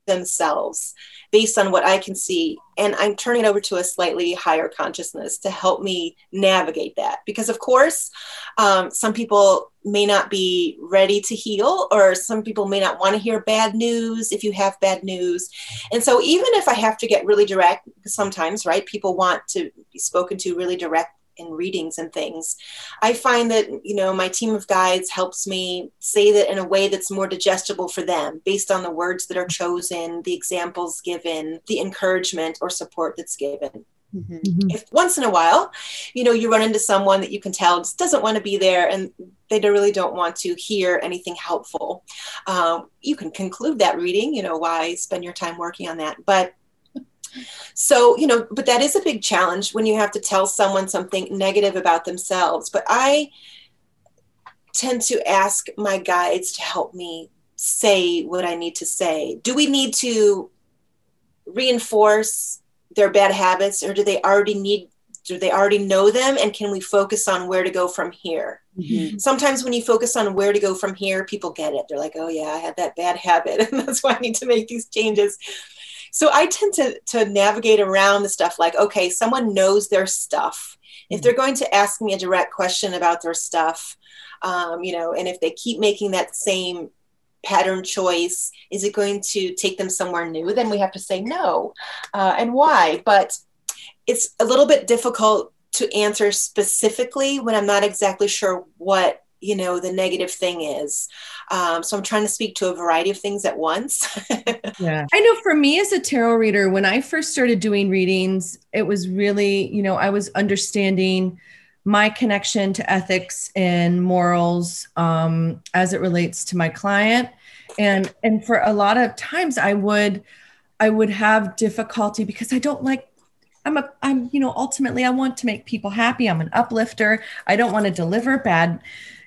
Speaker 3: themselves based on what I can see. And I'm turning it over to a slightly higher consciousness to help me navigate that. Because, of course, um, some people may not be ready to heal, or some people may not want to hear bad news if you have bad news. And so, even if I have to get really direct, sometimes, right, people want to be spoken to really direct in readings and things i find that you know my team of guides helps me say that in a way that's more digestible for them based on the words that are chosen the examples given the encouragement or support that's given mm-hmm. mm-hmm. if once in a while you know you run into someone that you can tell just doesn't want to be there and they really don't want to hear anything helpful um, you can conclude that reading you know why spend your time working on that but so, you know, but that is a big challenge when you have to tell someone something negative about themselves. But I tend to ask my guides to help me say what I need to say. Do we need to reinforce their bad habits or do they already need do they already know them and can we focus on where to go from here mm-hmm. sometimes when you focus on where to go from here people get it they're like oh yeah i had that bad habit and that's why i need to make these changes so I tend to, to navigate around the stuff like, okay, someone knows their stuff. If they're going to ask me a direct question about their stuff, um, you know, and if they keep making that same pattern choice, is it going to take them somewhere new? Then we have to say no. Uh, and why? But it's a little bit difficult to answer specifically when I'm not exactly sure what you know the negative thing is um, so i'm trying to speak to a variety of things at once.
Speaker 2: Yeah. I know for me as a tarot reader when i first started doing readings it was really you know i was understanding my connection to ethics and morals um, as it relates to my client. And and for a lot of times i would i would have difficulty because i don't like i'm a i'm you know ultimately i want to make people happy. I'm an uplifter. I don't want to deliver bad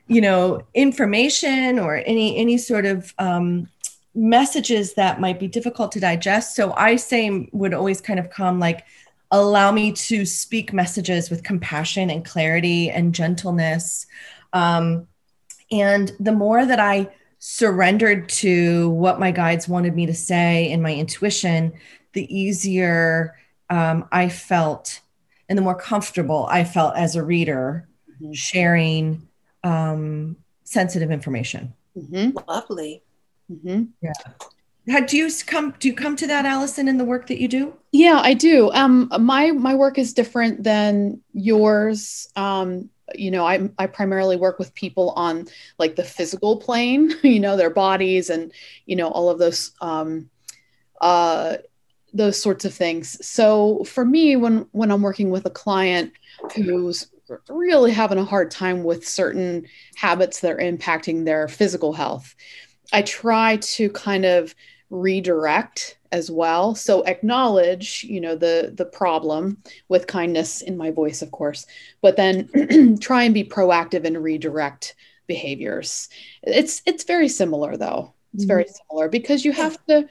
Speaker 2: you know information or any any sort of um, messages that might be difficult to digest so i say would always kind of come like allow me to speak messages with compassion and clarity and gentleness um, and the more that i surrendered to what my guides wanted me to say and my intuition the easier um, i felt and the more comfortable i felt as a reader mm-hmm. sharing um, sensitive information.
Speaker 3: Mm-hmm. Lovely.
Speaker 2: Mm-hmm. Yeah. How, do you come? Do you come to that, Allison, in the work that you do?
Speaker 1: Yeah, I do. Um, my my work is different than yours. Um, you know, I I primarily work with people on like the physical plane. You know, their bodies and you know all of those um, uh, those sorts of things. So for me, when when I'm working with a client who's really having a hard time with certain habits that are impacting their physical health. I try to kind of redirect as well so acknowledge you know the the problem with kindness in my voice of course but then try and be proactive and redirect behaviors it's it's very similar though it's mm-hmm. very similar because you have to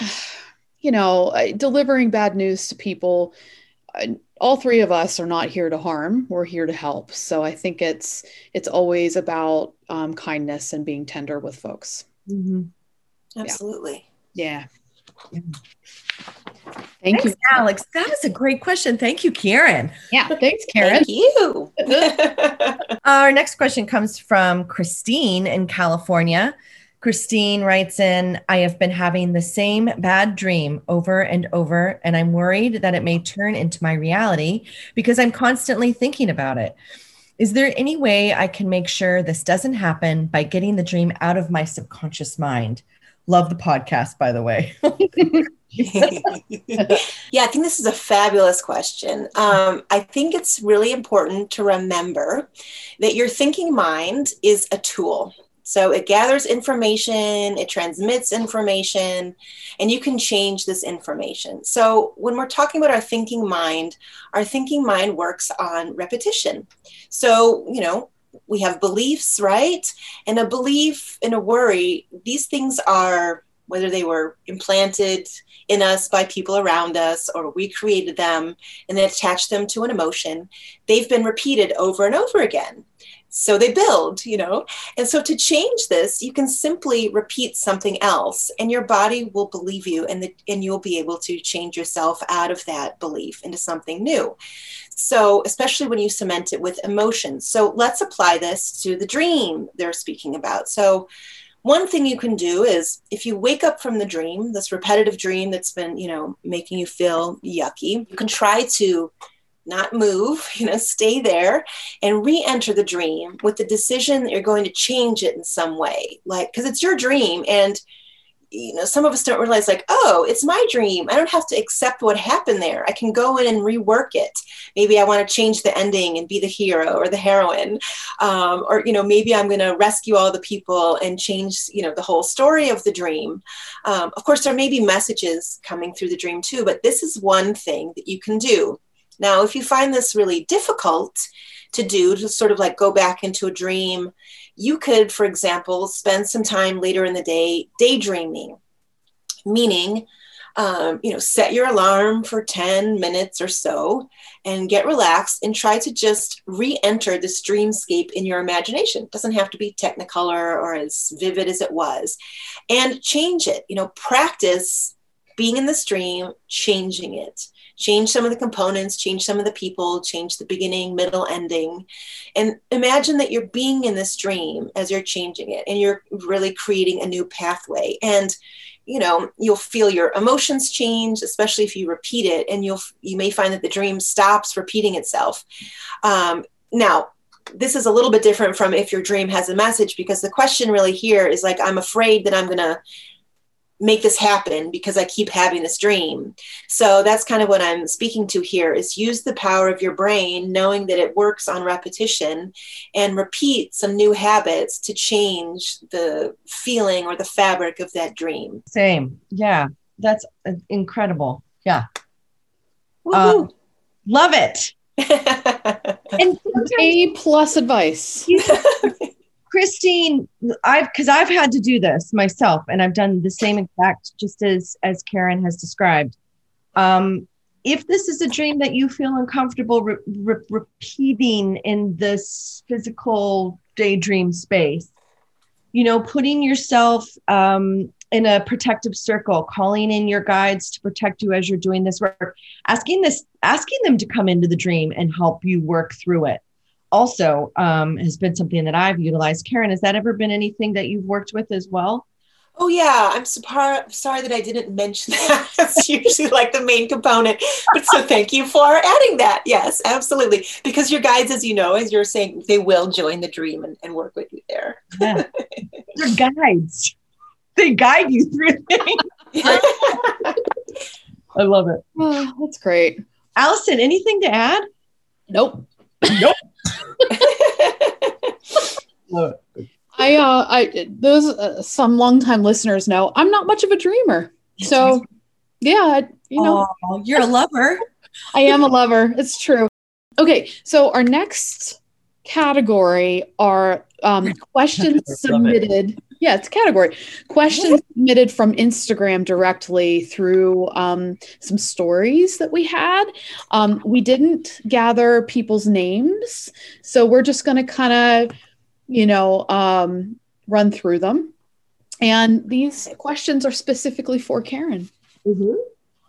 Speaker 1: you know delivering bad news to people all three of us are not here to harm we're here to help so i think it's it's always about um, kindness and being tender with folks
Speaker 3: mm-hmm. absolutely
Speaker 1: yeah, yeah.
Speaker 2: Thank thanks, you, Alex. That was a great question. Thank you, Karyn.
Speaker 1: Yeah, thanks, Karyn.
Speaker 3: Thank you.
Speaker 2: Our next question comes from Christine in California. Christine writes in, I have been having the same bad dream over and over, and I'm worried that it may turn into my reality because I'm constantly thinking about it. Is there any way I can make sure this doesn't happen by getting the dream out of my subconscious mind? Love the podcast, by the way.
Speaker 3: yeah, I think this is a fabulous question. Um, I think it's really important to remember that your thinking mind is a tool. So it gathers information, it transmits information, and you can change this information. So when we're talking about our thinking mind, our thinking mind works on repetition. So, you know, we have beliefs, right? And a belief and a worry, these things are, whether they were implanted in us by people around us or we created them and then attached them to an emotion, they've been repeated over and over again so they build you know? And so to change this you can simply repeat something else and your body will believe you and the, and you'll be able to change yourself out of that belief into something new. So especially when you cement it with emotions so let's apply this to the dream they're speaking about. So one thing you can do is if you wake up from the dream this repetitive dream that's been you know making you feel yucky you can try to not move, you know, stay there and re enter the dream with the decision that you're going to change it in some way. Like, because it's your dream. And, you know, some of us don't realize, like, oh, it's my dream. I don't have to accept what happened there. I can go in and rework it. Maybe I want to change the ending and be the hero or the heroine. Um, or, you know, maybe I'm going to rescue all the people and change, you know, the whole story of the dream. Um, of course, there may be messages coming through the dream too, but this is one thing that you can do now, if you find this really difficult to do, to sort of like go back into a dream, you could, for example, spend some time later in the day daydreaming, meaning, um, you know, set your alarm for 10 minutes or so and get relaxed and try to just re enter this dreamscape in your imagination. It doesn't have to be technicolor or as vivid as it was, and change it. You know, practice being in the stream, changing it change some of the components, change some of the people, change the beginning, middle, ending. And imagine that you're being in this dream as you're changing it and you're really creating a new pathway. And you know you'll feel your emotions change especially if you repeat it and you'll you may find that the dream stops repeating itself um, now this is a little bit different from if your dream has a message because the question really here is like i'm afraid that i'm to make this happen because I keep having this dream. So that's kind of what I'm speaking to here is use the power of your brain knowing that it works on repetition and repeat some new habits to change the feeling or the fabric of that dream.
Speaker 2: Same. Yeah. That's incredible. Yeah. Um, love it.
Speaker 1: and A plus advice.
Speaker 2: Christine, I've because I've had to do this myself, and I've done the same exact, just as as Karyn has described. Um, if this is a dream that you feel uncomfortable re- re- repeating in this physical daydream space, you know, putting yourself um, in a protective circle, calling in your guides to protect you as you're doing this work, asking this, asking them to come into the dream and help you work through it also um, has been something that I've utilized. Karyn, has that ever been anything that you've worked with as well?
Speaker 3: Oh yeah, I'm sorry that I didn't mention that. It's usually like the main component, but so thank you for adding that. Yes, absolutely. Because your guides, as you know, as you're saying, they will join the dream and, and work with you there. Yeah.
Speaker 2: They're guides. They guide you through things. I love it.
Speaker 1: Oh, that's great.
Speaker 2: Allison, anything to add?
Speaker 1: Nope.
Speaker 2: Nope.
Speaker 1: I, uh, I, those uh, some longtime listeners know I'm not much of a dreamer. So, yeah, you know,
Speaker 2: oh, you're a lover.
Speaker 1: I am a lover. It's true. Okay, so our next category are um, questions submitted yeah, it's a category. Questions submitted from Instagram directly through um, some stories that we had. Um, we didn't gather people's names, so we're just going to kind of, you know, um, run through them. And these questions are specifically for Karyn. Mm-hmm.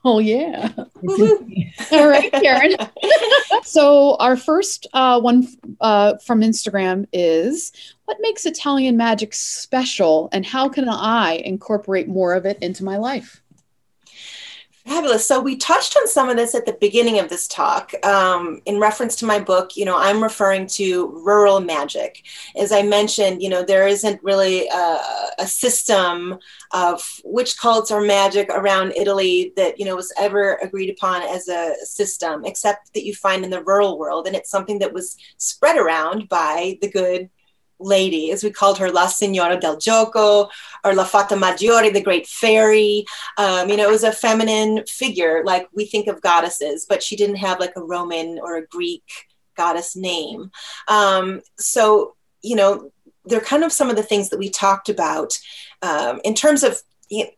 Speaker 1: Oh, yeah. All right, Karyn. so, our first uh, one uh, from Instagram is What makes Italian magic special, and how can I incorporate more of it into my life?
Speaker 3: Fabulous. So we touched on some of this at the beginning of this talk. Um, in reference to my book, you know, I'm referring to rural magic. As I mentioned, you know, there isn't really a, a system of which cults are magic around Italy that, you know, was ever agreed upon as a system, except that you find in the rural world. And it's something that was spread around by the good lady, as we called her, La Signora del Gioco or La Fata Maggiore, the great fairy. Um, you know, it was a feminine figure, like we think of goddesses, but she didn't have like a Roman or a Greek goddess name. Um, so, you know, they're kind of some of the things that we talked about um, in terms of you know,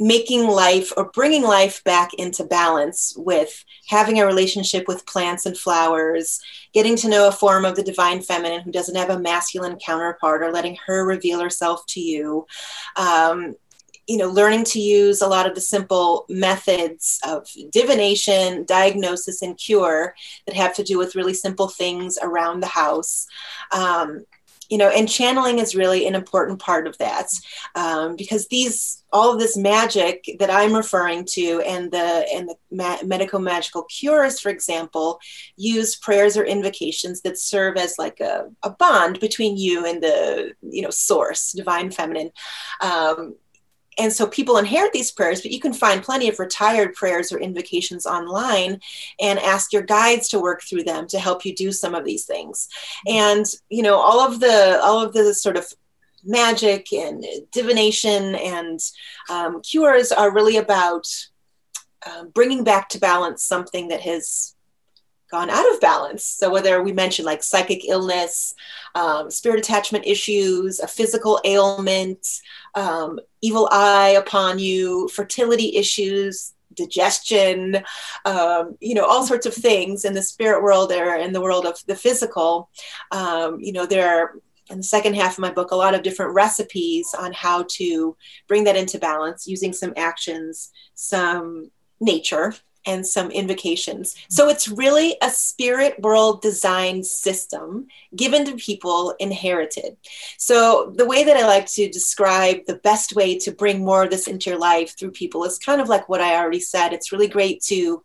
Speaker 3: making life or bringing life back into balance with having a relationship with plants and flowers, getting to know a form of the divine feminine who doesn't have a masculine counterpart, or letting her reveal herself to you. Um, you know, learning to use a lot of the simple methods of divination, diagnosis, and cure that have to do with really simple things around the house. Um, you know and channeling is really an important part of that. Um, because these all of this magic that i'm referring to and the and the ma- medical magical cures for example use prayers or invocations that serve as like a, a bond between you and the you know source divine feminine. Um, and so people inherit these prayers, but you can find plenty of retired prayers or invocations online and ask your guides to work through them to help you do some of these things. And you know, all of the all of the sort of magic and divination and um, cures are really about uh, bringing back to balance something that has gone out of balance. So whether we mention like psychic illness, um, spirit attachment issues, a physical ailment, um, evil eye upon you, fertility issues, digestion, um, you know, all sorts of things in the spirit world or in the world of the physical. Um, you know, there are in the second half of my book a lot of different recipes on how to bring that into balance using some actions, some nature, and some invocations. So it's really a spirit world design system given to people inherited. So the way that I like to describe the best way to bring more of this into your life through people is kind of like what I already said. It's really great to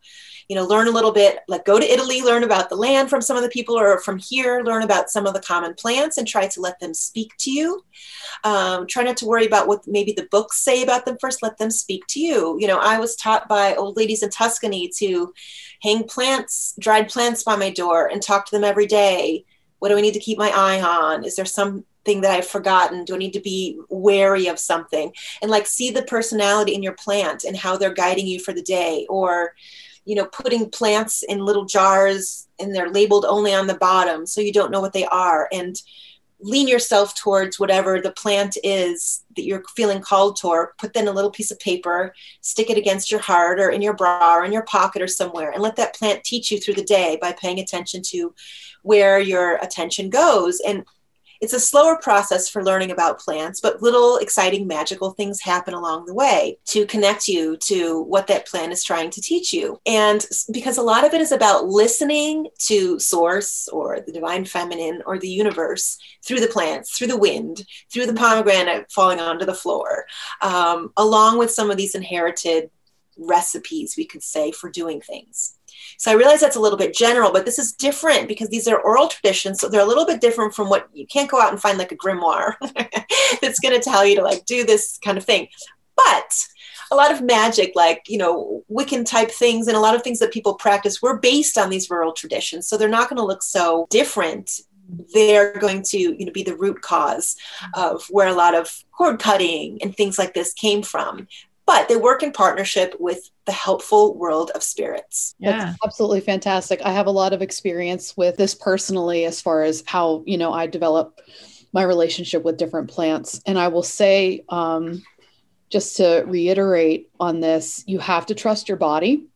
Speaker 3: you know learn a little bit like go to italy learn about the land from some of the people or from here learn about some of the common plants and try to let them speak to you um, try not to worry about what maybe the books say about them first let them speak to you you know i was taught by old ladies in tuscany to hang plants dried plants by my door and talk to them every day what do i need to keep my eye on is there some that I've forgotten? Do I need to be wary of something? And like see the personality in your plant and how they're guiding you for the day. Or you know, putting plants in little jars and they're labeled only on the bottom so you don't know what they are. And lean yourself towards whatever the plant is that you're feeling called toward. Put then a little piece of paper, stick it against your heart or in your bra or in your pocket or somewhere, and let that plant teach you through the day by paying attention to where your attention goes. And it's a slower process for learning about plants, but little exciting magical things happen along the way to connect you to what that plant is trying to teach you. And because a lot of it is about listening to source or the divine feminine or the universe through the plants, through the wind, through the pomegranate falling onto the floor, um, along with some of these inherited recipes, we could say, for doing things. So I realize that's a little bit general, but this is different because these are oral traditions. So they're a little bit different from what you can't go out and find like a grimoire that's going to tell you to like do this kind of thing. But a lot of magic, like, you know, Wiccan type things and a lot of things that people practice were based on these rural traditions. So they're not going to look so different they're going to you know be the root cause of where a lot of cord cutting and things like this came from but they work in partnership with the helpful world of spirits.
Speaker 1: Yeah. That's absolutely fantastic. I have a lot of experience with this personally as far as how, you know, I develop my relationship with different plants. And I will say, um, just to reiterate on this, you have to trust your body.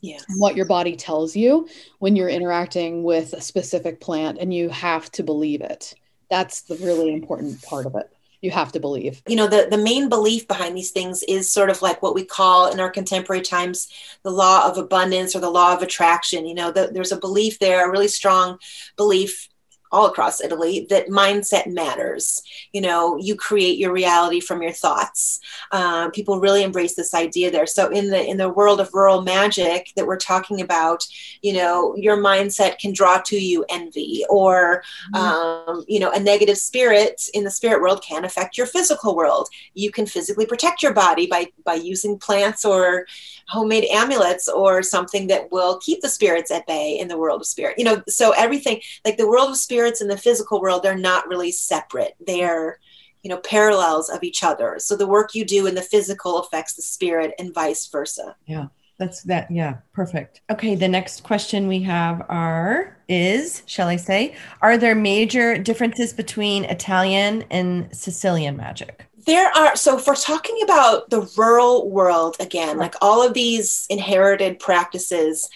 Speaker 3: Yes.
Speaker 1: What your body tells you when you're interacting with a specific plant, and you have to believe it. That's the really important part of it you have to believe.
Speaker 3: You know, the, the main belief behind these things is sort of like what we call in our contemporary times the law of abundance or the law of attraction. You know, the, there's a belief there, a really strong belief all across Italy that mindset matters. You know, you create your reality from your thoughts. Uh, people really embrace this idea there. So in the in the world of rural magic that we're talking about, you know, your mindset can draw to you envy, or mm-hmm. um, you know, a negative spirit in the spirit world can affect your physical world. You can physically protect your body by by using plants or homemade amulets or something that will keep the spirits at bay in the world of spirit. You know, so everything like the world of spirits and the physical world, they're not really separate. They're you know parallels of each other. So the work you do in the physical affects the spirit and vice versa.
Speaker 2: Yeah that's that yeah perfect. Okay the next question we have are is shall i say are there major differences between italian and sicilian magic?
Speaker 3: There are so if we're talking about the rural world again like all of these inherited practices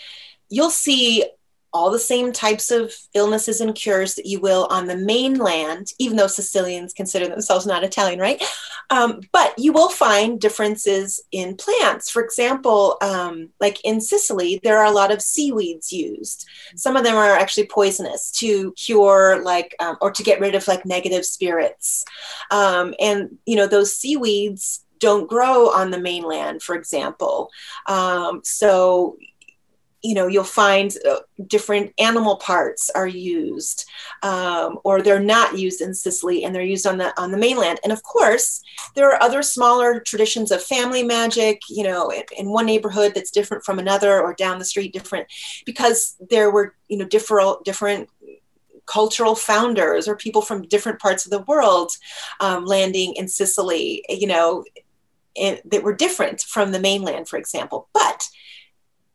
Speaker 3: you'll see all the same types of illnesses and cures that you will on the mainland, even though Sicilians consider themselves not Italian, right? Um, but you will find differences in plants. For example, um, like in Sicily, there are a lot of seaweeds used. Some of them are actually poisonous to cure, like, um, or to get rid of like negative spirits. Um, and, you know, those seaweeds don't grow on the mainland, for example. Um, so you know you'll find uh, different animal parts are used um, or they're not used in sicily and they're used on the on the mainland. And of course there are other smaller traditions of family magic you know in, in one neighborhood that's different from another or down the street different because there were you know different different cultural founders or people from different parts of the world um, landing in sicily you know in, that were different from the mainland for example. But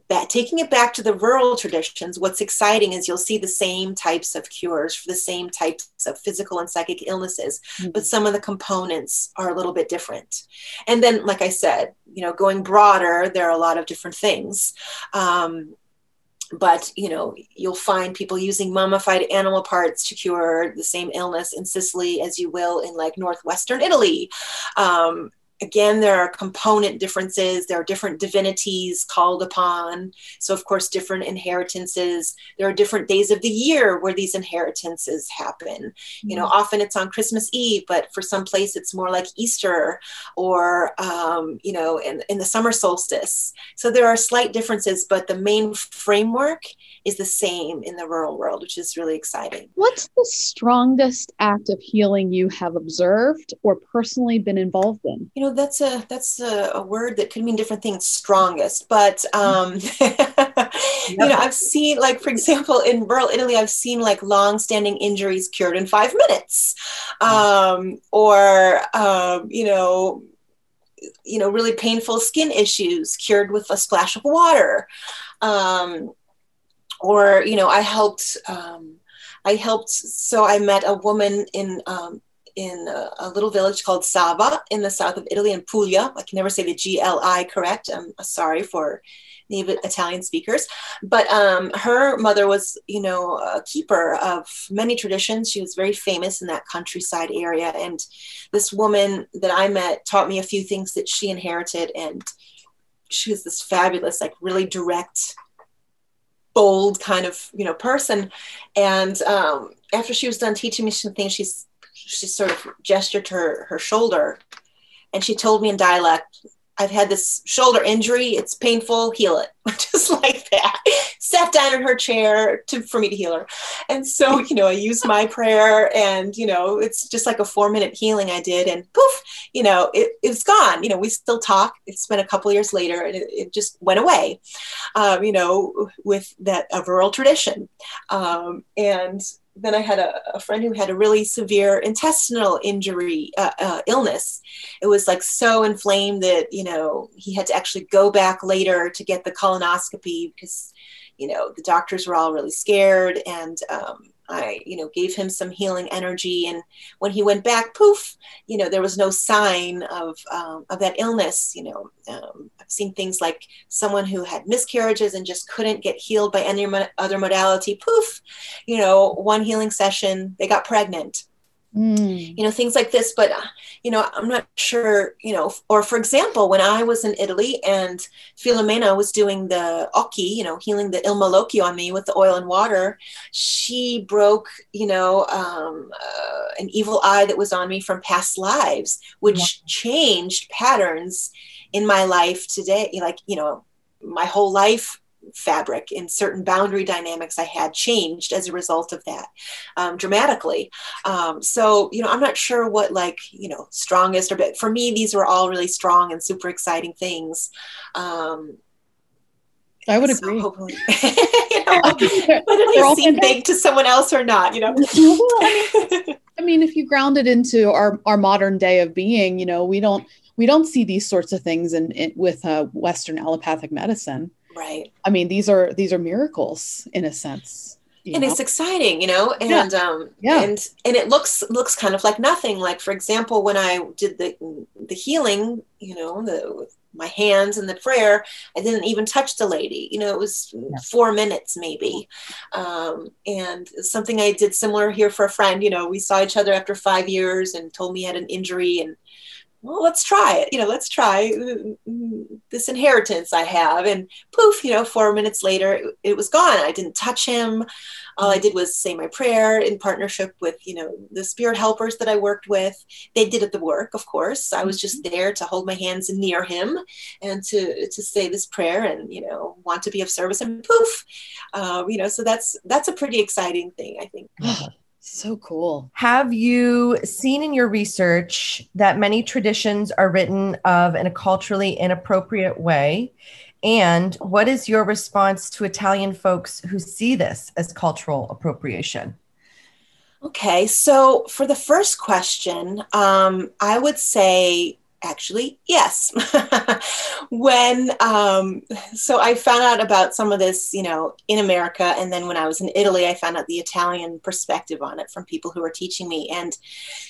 Speaker 3: that taking it back to the rural traditions, what's exciting is you'll see the same types of cures for the same types of physical and psychic illnesses, mm-hmm. but some of the components are a little bit different. And then, like I said, you know, going broader, there are a lot of different things. Um, but you know you'll find people using mummified animal parts to cure the same illness in sicily as you will in like northwestern italy um, again, there are component differences. There are different divinities called upon. So, of course, different inheritances. There are different days of the year where these inheritances happen. You know, mm-hmm. often it's on Christmas Eve, but for some place it's more like Easter or, um, you know, in, in the summer solstice. So, there are slight differences, but the main framework is the same in the rural world, which is really exciting.
Speaker 1: What's the strongest act of healing you have observed or personally been involved in?
Speaker 3: You know, that's a that's a, a word that could mean different things. Strongest, but um, you know, I've seen like, for example, in rural Italy, I've seen like long-standing injuries cured in five minutes, um, or um, you know you know really painful skin issues cured with a splash of water um, or you know i helped um, i helped so i met a woman in um, in a, a, little village called Sava in the south of Italy in Puglia. I can never say the GLI correct. I'm sorry for native Italian speakers. But um, her mother was, you know, a keeper of many traditions. She was very famous in that countryside area. And this woman that I met taught me a few things that she inherited. And she was this fabulous, like really direct bold kind of you know person and um, after she was done teaching me some things she's she sort of gestured to her, her shoulder and she told me in dialect I've had this shoulder injury. It's painful. Heal it. Just like that. Sat down in her chair to, for me to heal her. And so, you know, I used my prayer and, you know, it's just like a four minute healing I did. And poof, you know, it, it's gone. You know, we still talk. It's been a couple years later and it, it just went away, um, you know, with that a rural tradition. Um, and then I had a, a, friend who had a really severe intestinal injury, uh, uh, illness. It was like so inflamed that, you know, he had to actually go back later to get the colonoscopy because, you know, the doctors were all really scared. And, um, I, you know, gave him some healing energy. And when he went back, poof, you know, there was no sign of, um, of that illness. You know, um, I've seen things like someone who had miscarriages and just couldn't get healed by any other modality. Poof, you know, one healing session, they got pregnant. Mm. you know things like this but uh, you know i'm not sure you know or for example when i was in italy and filomena was doing the occhi you know healing the il malocchio on me with the oil and water she broke you know um, uh, an evil eye that was on me from past lives which yeah. changed patterns in my life today like you know my whole life fabric and certain boundary dynamics I had changed as a result of that um, dramatically. Um, so, you know, I'm not sure what like, you know, strongest or, but for me, these were all really strong and super exciting things. Um,
Speaker 1: I would so agree. Hopefully,
Speaker 3: you know, whether they seem big to someone else or not, you know.
Speaker 1: I mean, if you ground it into our, our modern day of being, you know, we don't we don't see these sorts of things in, in with uh, Western allopathic medicine.
Speaker 3: Right.
Speaker 1: I mean, these are these are miracles in a sense.
Speaker 3: and know? it's exciting, you know, and yeah. um yeah. and and it looks looks kind of like nothing. Like for example, when I did the the healing, you know, the my hands and the prayer, I didn't even touch the lady. You know, it was yeah. four minutes maybe. Um, and something I did similar here for a friend, you know, we saw each other after five years and told me he had an injury and well, let's try it. You know, let's try this inheritance I have. And poof, you know, four minutes later, it, it, was gone. I didn't touch him. All I did was say my prayer in partnership with, you know, the spirit helpers that I worked with. They did the work, of course. I was just mm-hmm. there to hold my hands near him and to to say this prayer and, you know, want to be of service. And poof, uh, you know, so that's that's a pretty exciting thing, I think.
Speaker 1: So cool.
Speaker 2: Have you seen in your research that many traditions are written of in a culturally inappropriate way? And what is your response to Italian folks who see this as cultural appropriation?
Speaker 3: Okay, so for the first question, um, I would say actually yes. When um, so i found out about some of this you know in america and then when i was in italy i found out the italian perspective on it from people who were teaching me. And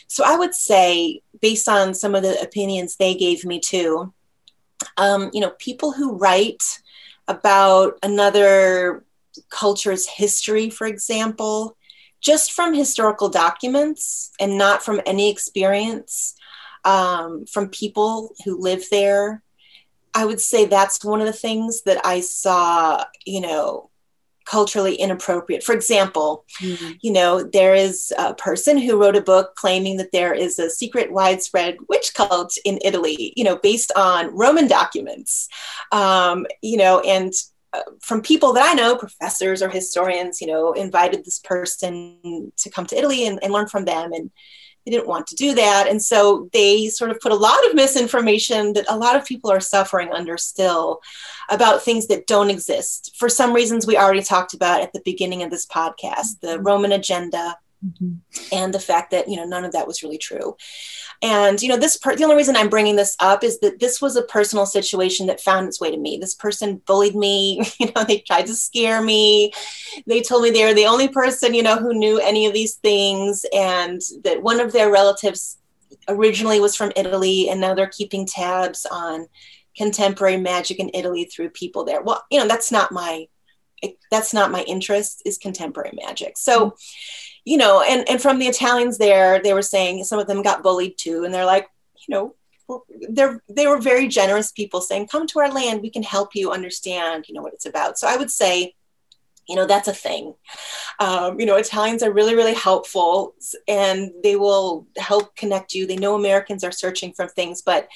Speaker 3: so i would say based on some of the opinions they gave me too um, you know people who write about another culture's history, for example, just from historical documents and not from any experience um, from people who live there. I would say that's one of the things that I saw, you know, culturally inappropriate. For example, mm-hmm. you know, there is a person who wrote a book claiming that there is a secret widespread witch cult in Italy, you know, based on Roman documents, um, you know, and uh, from people that I know, professors or historians, you know, invited this person to come to Italy and, and learn from them. And they didn't want to do that. And so they sort of put a lot of misinformation that a lot of people are suffering under still about things that don't exist for some reasons we already talked about at the beginning of this podcast the mm-hmm. Roman agenda. Mm-hmm. And the fact that you know none of that was really true, and you know this part. The only reason I'm bringing this up is that this was a personal situation that found its way to me. This person bullied me. You know, they tried to scare me. They told me they were the only person you know who knew any of these things, and that one of their relatives originally was from Italy, and now they're keeping tabs on contemporary magic in Italy through people there. Well, you know, that's not my that's not my interest is contemporary magic. So, you know, and and from the Italians there, they were saying some of them got bullied too, and they're like, you know, they're they were very generous people saying, come to our land, we can help you understand, you know, what it's about. So I would say you know that's a thing um, you know italians are really really helpful and they will help connect you they know americans are searching for things but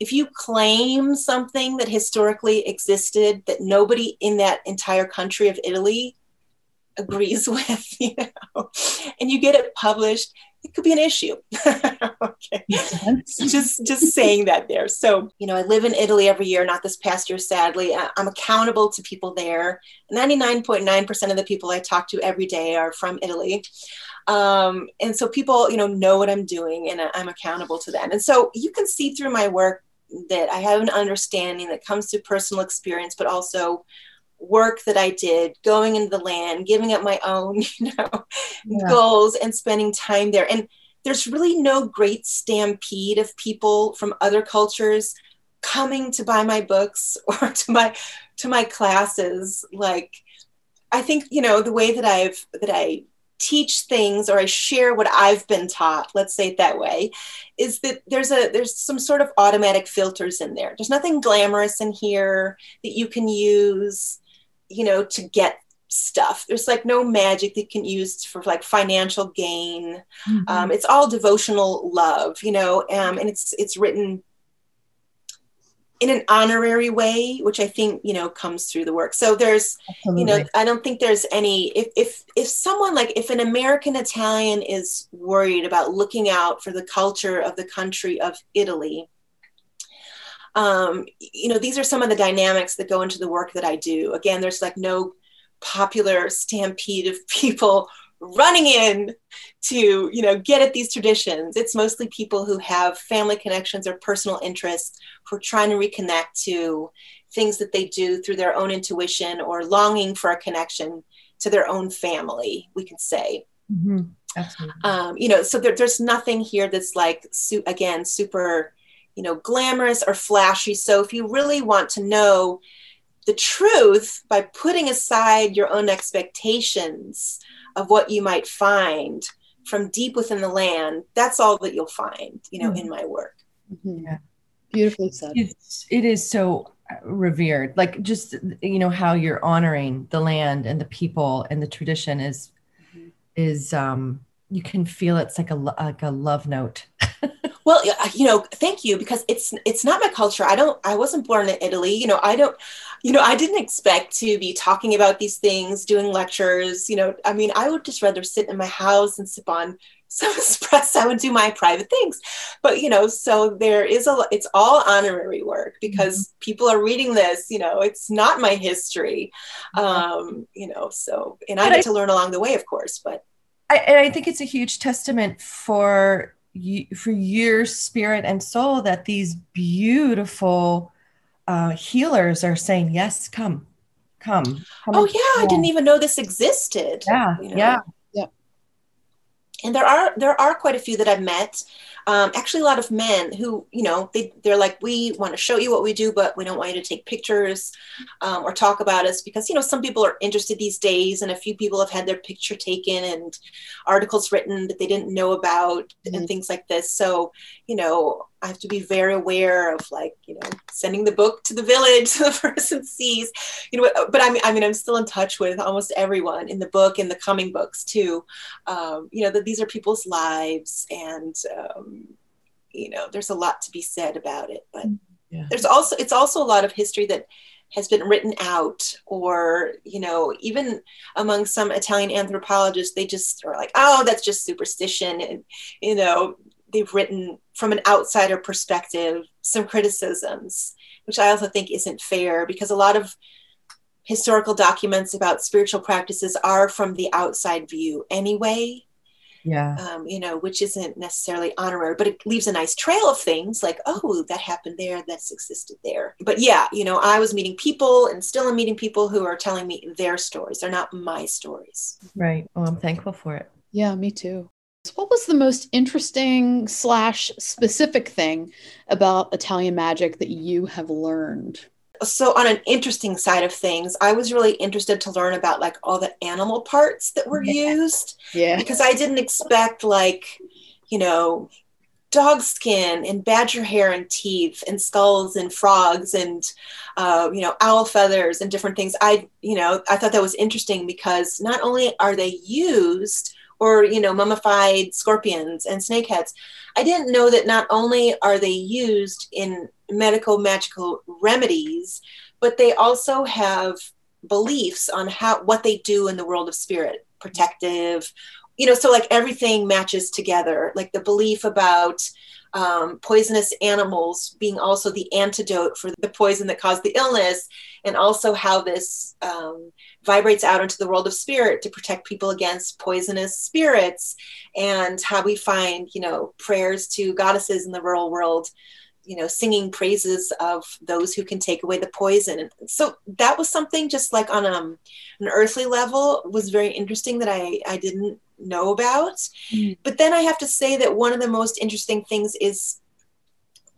Speaker 3: if you claim something that historically existed that nobody in that entire country of italy agrees with you know and you get it published it could be an issue. okay. just just saying that there. So, you know, I live in Italy every year, not this past year, sadly. I'm accountable to people there. 99.9% of the people I talk to every day are from Italy. Um, and so people, you know, know what I'm doing and I'm accountable to them. And so you can see through my work that I have an understanding that comes through personal experience, but also work that I did, going into the land, giving up my own, you know, yeah. goals and spending time there. And there's really no great stampede of people from other cultures coming to buy my books or to my to my classes like i think you know the way that i've that i teach things or i share what i've been taught let's say it that way is that there's a there's some sort of automatic filters in there there's nothing glamorous in here that you can use you know, to get stuff. There's like no magic that can use for like financial gain. Mm-hmm. Um, it's all devotional love, you know, um, and it's it's written in an honorary way, which I think you know comes through the work. So there's, Absolutely. you know, I don't think there's any. If if if someone like if an American Italian is worried about looking out for the culture of the country of Italy, um, you know, these are some of the dynamics that go into the work that I do. Again, there's like no popular stampede of people running in to you know get at these traditions it's mostly people who have family connections or personal interests who are trying to reconnect to things that they do through their own intuition or longing for a connection to their own family we can say mm-hmm. um, you know so there, there's nothing here that's like again super you know, glamorous or flashy. So if you really want to know the truth by putting aside your own expectations of what you might find from deep within the land, that's all that you'll find, you know, mm-hmm. in my work.
Speaker 1: Mm-hmm. Yeah. Beautifully said.
Speaker 2: It's, it is so revered. Like just, you know, how you're honoring the land and the people and the tradition is, mm-hmm. is, um, you can feel it's like a, like a love note.
Speaker 3: Well, you know, thank you because it's it's not my culture. I don't. I wasn't born in Italy. You know, I don't. You know, I didn't expect to be talking about these things, doing lectures. You know, I mean, I would just rather sit in my house and sip on some espresso and do my private things. But you know, so there is a. It's all honorary work because mm-hmm. people are reading this. You know, it's not my history. Mm-hmm. Um, you know, so and I get to learn along the way, of course. But
Speaker 2: I, and I think it's a huge testament for for your spirit and soul that these beautiful uh, healers are saying, yes, come, come. come
Speaker 3: oh yeah, I didn't even know this existed.
Speaker 2: Yeah,
Speaker 3: you
Speaker 2: know? yeah.
Speaker 3: And there are there are quite a few that I've met um, actually a lot of men who you know they, they're like we want to show you what we do but we don't want you to take pictures um, or talk about us because you know some people are interested these days and a few people have had their picture taken and articles written that they didn't know about mm-hmm. and things like this so you know I have to be very aware of like, you know, sending the book to the village so the person sees, you know, but I mean, I mean, I'm still in touch with almost everyone in the book and the coming books too. Um, you know, that these are people's lives and, um, you know, there's a lot to be said about it, but yeah. there's also, it's also a lot of history that has been written out or you know even among some italian anthropologists they just are like oh that's just superstition and you know they've written from an outsider perspective some criticisms, which I also think isn't fair because a lot of historical documents about spiritual practices are from the outside view anyway.
Speaker 2: Yeah.
Speaker 3: Um, you know, which isn't necessarily honorary, but it leaves a nice trail of things like, oh, that happened there, that's existed there. But yeah, you know, I was meeting people and still am meeting people who are telling me their stories. They're not my stories.
Speaker 2: Right. Well, I'm thankful for it.
Speaker 1: Yeah, me too. What was the most interesting slash specific thing about Italian magic that you have learned?
Speaker 3: So on an interesting side of things, I was really interested to learn about like all the animal parts that were
Speaker 1: yeah.
Speaker 3: used.
Speaker 1: Yeah.
Speaker 3: Because I didn't expect like, you know, dog skin and badger hair and teeth and skulls and frogs and uh, you know owl feathers and different things i you know i thought that was interesting because not only are they used or you know mummified scorpions and snakeheads. I didn't know that not only are they used in medical magical remedies but they also have beliefs on how what they do in the world of spirit protective you know so like everything matches together. Like the belief about um, poisonous animals being also the antidote for the poison that caused the illness, and also how this um, vibrates out into the world of spirit to protect people against poisonous spirits, and how we find, you know, prayers to goddesses in the rural world you know singing praises of those who can take away the poison and so that was something just like on um, an earthly level was very interesting that i i didn't know about. Mm. But then I have to say that one of the most interesting things is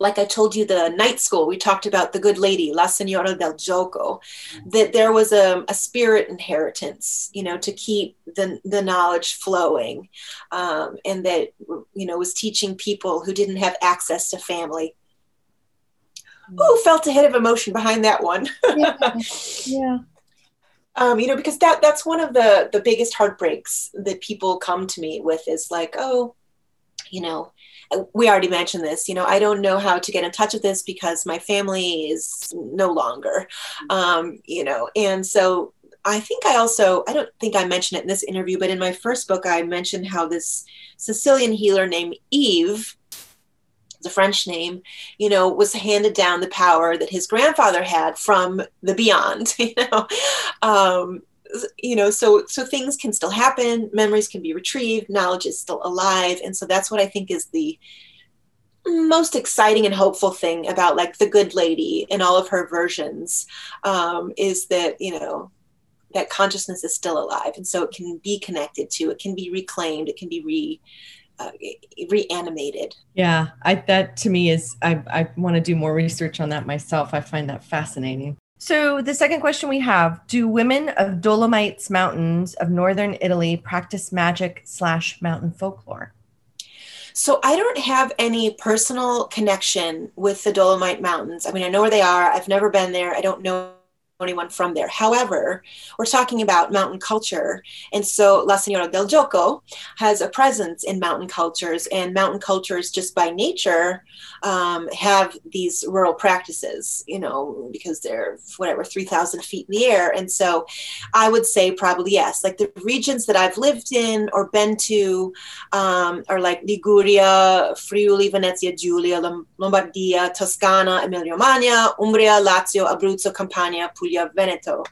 Speaker 3: like I told you, the night school, we talked about the good lady, La Signora del Gioco, that there was a, a spirit inheritance, you know, to keep the, the knowledge flowing. Um, and that, you know, was teaching people who didn't have access to family. Oh, felt a hit of emotion behind that one.
Speaker 1: yeah. yeah
Speaker 3: um, you know, because that that's one of the the biggest heartbreaks that people come to me with is like, oh, you know, we already mentioned this. You know, I don't know how to get in touch with this because my family is no longer, um, you know, and so I think I also I don't think I mentioned it in this interview, but in my first book I mentioned how this Sicilian healer named Yves the French name, you know, was handed down the power that his grandfather had from the beyond, you know. Um, you know, so so things can still happen, memories can be retrieved, knowledge is still alive, and so that's what I think is the most exciting and hopeful thing about like the good lady and all of her versions um, is that you know that consciousness is still alive and so it can be connected to it can be reclaimed it can be re uh, reanimated.
Speaker 2: Yeah, I, that to me is, I, I want to do more research on that myself. I find that fascinating. So, the second question we have Do women of Dolomites Mountains of northern Italy practice magic slash mountain folklore?
Speaker 3: So, I don't have any personal connection with the Dolomite Mountains. I mean, I know where they are, I've never been there, I don't know anyone from there. However, we're talking about mountain culture. And so La Signora del Gioco has a presence in mountain cultures, and mountain cultures, just by nature, um, have these rural practices, you know, because they're whatever, 3,000 feet in the air. And so I would say probably yes. Like the regions that I've lived in or been to um, are like Liguria, Friuli, Venezia, Giulia, Lombardia, Toscana, Emilia Romagna, Umbria, Lazio, Abruzzo, Campania, Puglia Puglia, Veneto.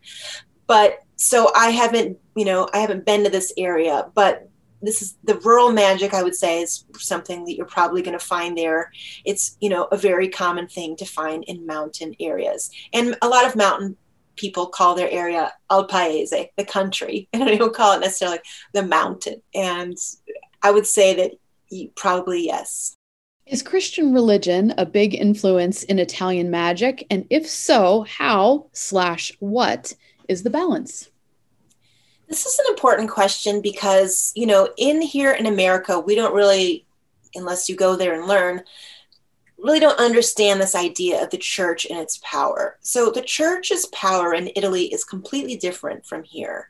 Speaker 3: But so I haven't, you know, I haven't been to this area, but this is the rural magic i would say is something that you're probably going to find there it's you know a very common thing to find in mountain areas and a lot of mountain people call their area al paese the country and they don't call it necessarily the mountain and I would say that you, probably yes.
Speaker 1: Is Christian religion a big influence in Italian magic? And if so, how slash what is the balance?
Speaker 3: This is an important question because, you know, in here in America, we don't really, unless you go there and learn, really don't understand this idea of the church and its power. So the church's power in Italy is completely different from here.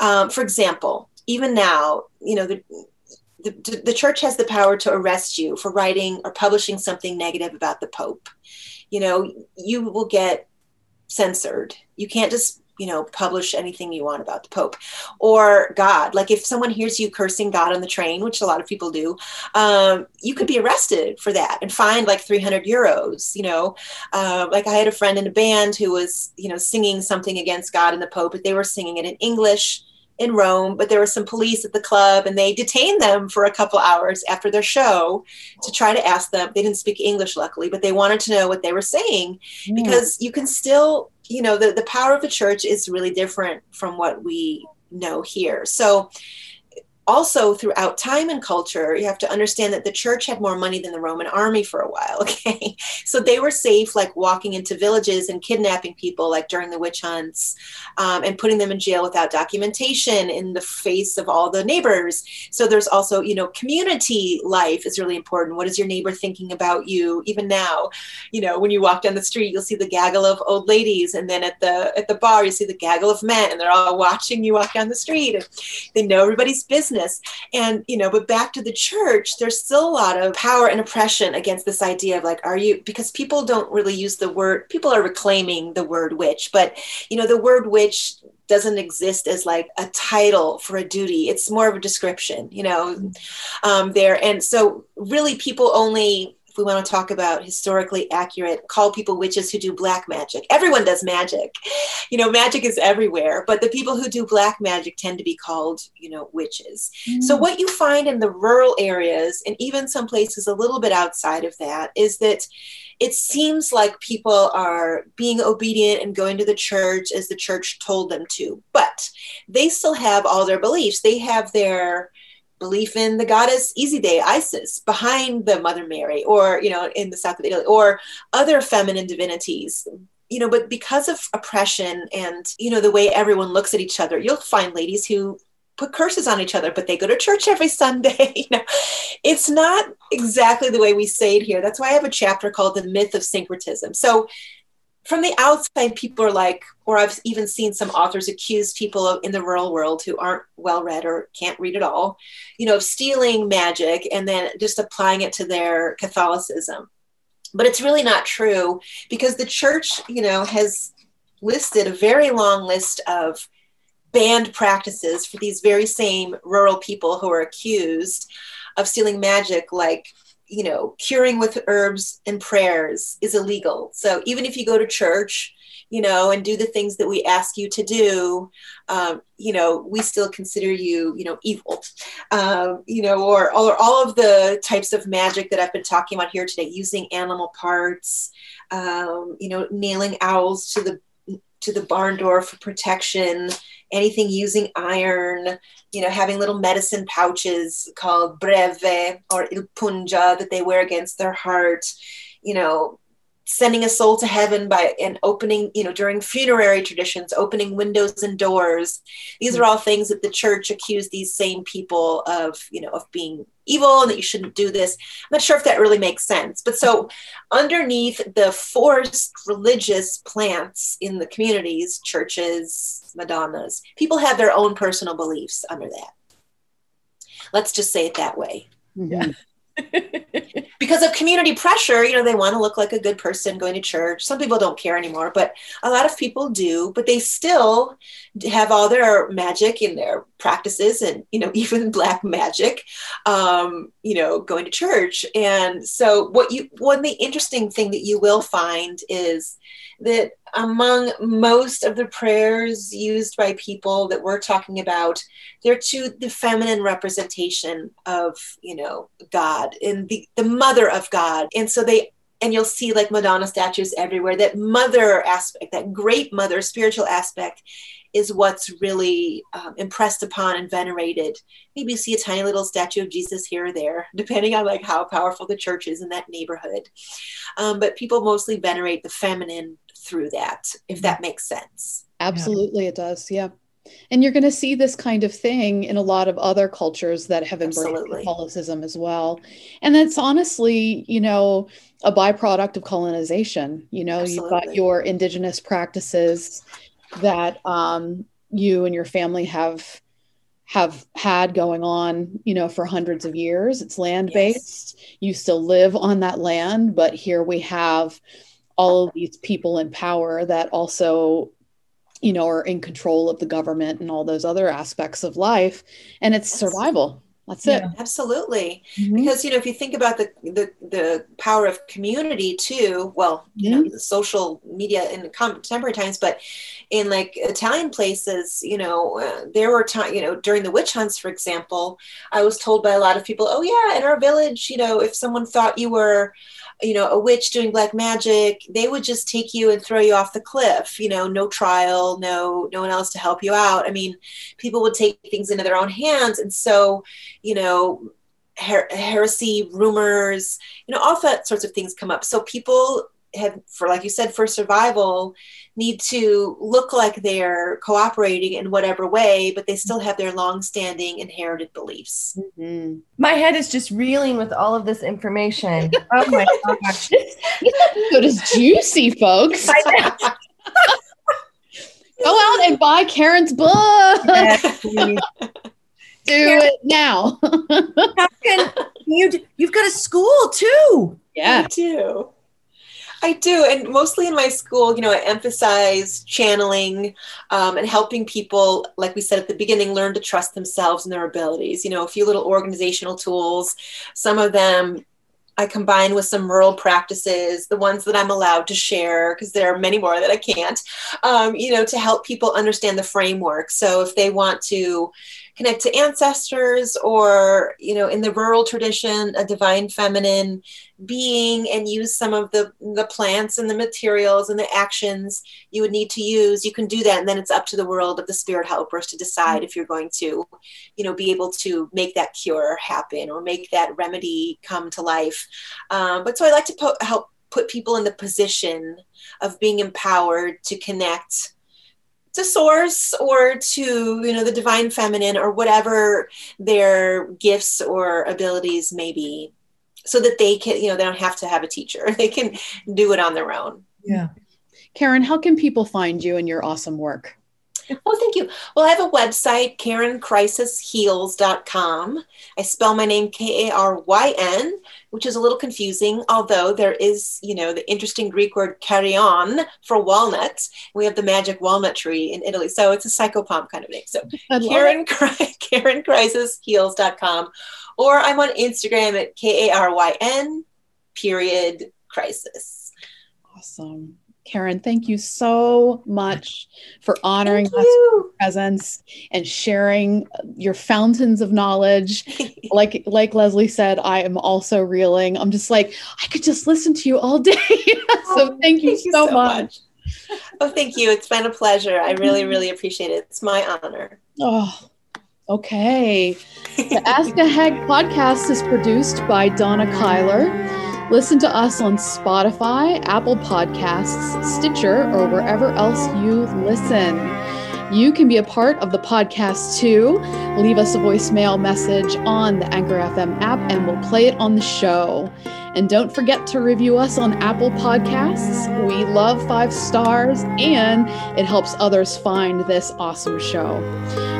Speaker 3: Um, for example, even now, you know, the, the, the church has the power to arrest you for writing or publishing something negative about the Pope. You know, you will get censored. You can't just you know, publish anything you want about the Pope or God. Like if someone hears you cursing God on the train, which a lot of people do, um, you could be arrested for that and fined like 300 euros. You know, uh, like I had a friend in a band who was, you know, singing something against God and the Pope, but they were singing it in English in Rome, but there were some police at the club and they detained them for a couple hours after their show to try to ask them. They didn't speak English, luckily, but they wanted to know what they were saying mm. because you can still, you know, the, the power of the church is really different from what we know here. So, also throughout time and culture you have to understand that the church had more money than the roman army for a while okay? So they were safe like walking into villages and kidnapping people like during the witch hunts um, and putting them in jail without documentation in the face of all the neighbors. So there's also you know community life is really important. What is your neighbor thinking about you even now? You know when you walk down the street you'll see the gaggle of old ladies and then at the at the bar you see the gaggle of men and they're all watching you walk down the street and they know everybody's business business. And, you know, but back to the church, there's still a lot of power and oppression against this idea of like, are you, because people don't really use the word, people are reclaiming the word witch, but, you know, the word witch doesn't exist as like a title for a duty. It's more of a description, you know, um, there. And so really people only we want to talk about historically accurate, call people witches who do black magic. Everyone does magic. You know, magic is everywhere, but the people who do black magic tend to be called, you know, witches. Mm. So what you find in the rural areas and even some places a little bit outside of that is that it seems like people are being obedient and going to the church as the church told them to, but they still have all their beliefs. They have their belief in the goddess Iside, Isis, behind the Mother Mary, or you know, in the south of Italy, or other feminine divinities. You know, but because of oppression and you know the way everyone looks at each other, you'll find ladies who put curses on each other, but they go to church every Sunday. you know, it's not exactly the way we say it here. That's why I have a chapter called the myth of syncretism. So from the outside, people are like, or I've even seen some authors accuse people in the rural world who aren't well read or can't read at all, you know, of stealing magic and then just applying it to their Catholicism. But it's really not true because the church, you know, has listed a very long list of banned practices for these very same rural people who are accused of stealing magic, like you know, curing with herbs and prayers is illegal. So even if you go to church, you know, and do the things that we ask you to do, um, you know, we still consider you, you know, evil, um, you know, or, or all of the types of magic that I've been talking about here today, using animal parts, um, you know, nailing owls to the to the barn door for protection, anything using iron, you know, having little medicine pouches called breve or il punja that they wear against their heart, you know, sending a soul to heaven by and opening you know during funerary traditions opening windows and doors. These are hmm. all things that the church accused these same people of you know of being evil and that you shouldn't do this. I'm not sure if that really makes sense. But so underneath the forced religious plants in the communities churches madonnas people have their own personal beliefs under that. Let's just say it that way.
Speaker 2: Yeah
Speaker 3: because of community pressure, you know, they want to look like a good person going to church. Some people don't care anymore, but a lot of people do, but they still have all their magic in their practices and, you know, even black magic, um, you know, going to church. And so what you, one, the interesting thing that you will find is that among most of the prayers used by people that we're talking about, they're to the feminine representation of, you know, God and the, the mother of God. And so they and you'll see like Madonna statues everywhere. That mother aspect, that great mother spiritual aspect, is what's really um, impressed upon and venerated. Maybe you see a tiny little statue of Jesus here or there, depending on like how powerful the church is in that neighborhood. Um, but people mostly venerate the feminine through that, if that makes sense.
Speaker 1: Absolutely, yeah. it does. Yeah. And you're going to see this kind of thing in a lot of other cultures that have embraced Absolutely. Catholicism as well. And that's honestly, you know, a byproduct of colonization. You know, Absolutely. you've got your indigenous practices that um, you and your family have have had going on you know for hundreds of years it's land based yes. you still live on that land but here we have all of these people in power that also you know are in control of the government and all those other aspects of life and it's survival that's it.
Speaker 3: Absolutely. Mm-hmm. Because you know, if you think about the, the the power of community too, well, you mm-hmm. know, the social media in contemporary times, but in like Italian places, you know, uh, there were times, you know, during the witch hunts, for example, I was told by a lot of people, oh yeah, in our village, you know, if someone thought you were you know a witch doing black magic they would just take you and throw you off the cliff you know no trial no no one else to help you out. I mean people would take things into their own hands. And so you know her- heresy rumors you know all that sorts of things come up. So people have for like you said for survival need to look like they're cooperating in whatever way but they still have their long-standing inherited beliefs.
Speaker 2: Mm-hmm. my head is just reeling with all of this information. Oh my gosh.
Speaker 1: This episode is juicy folks. Go out and buy Karyn's book. Yes, do it now.
Speaker 2: How can you you've got a school too.
Speaker 1: Yeah.
Speaker 3: I do I do. And mostly in my school, you know, I emphasize channeling um, and helping people, like we said at the beginning, learn to trust themselves and their abilities. You know, a few little organizational tools. Some of them I combine with some rural practices, the ones that I'm allowed to share, because there are many more that I can't, um, you know, to help people understand the framework. So if they want to connect to ancestors or you know in the rural tradition a divine feminine being and use some of the the plants and the materials and the actions you would need to use you can do that. And then it's up to the world of the spirit helpers to decide if you're going to you know be able to make that cure happen or make that remedy come to life. Um, but so i like to po- help put people in the position of being empowered to connect to source or to you know the divine feminine or whatever their gifts or abilities may be so that they can you know they don't have to have a teacher they can do it on their own
Speaker 2: yeah
Speaker 1: Karyn how can people find you and your awesome work
Speaker 3: well, thank you. Well, I have a website, KarynCrisisHeals.com. I spell my name K A R Y N, which is a little confusing, although there is, you know, the interesting Greek word caryon for walnut. We have the magic walnut tree in Italy. So it's a psychopomp kind of name. So Karyn, KarynCrisisHeals.com. Or I'm on Instagram at K A R Y N period crisis.
Speaker 1: Awesome. Karyn, thank you so much for honoring us with your presence and sharing your fountains of knowledge. like like Leslie said, I am also reeling. I'm just like, I could just listen to you all day. so oh, thank you thank so, so much. much.
Speaker 3: Oh, thank you. It's been a pleasure. I really, really appreciate it. It's my honor.
Speaker 1: Oh, okay. The Ask a Hag podcast is produced by Donna Kyler. Listen to us on Spotify, Apple Podcasts, Stitcher, or wherever else you listen. You can be a part of the podcast too. Leave us a voicemail message on the Anchor FM app and we'll play it on the show. And don't forget to review us on Apple Podcasts. We love five stars and it helps others find this awesome show.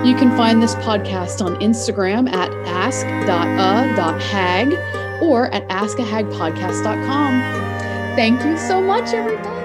Speaker 1: You can find this podcast on Instagram at ask.a.hag or at askahagpodcast.com. Thank you so much, everybody.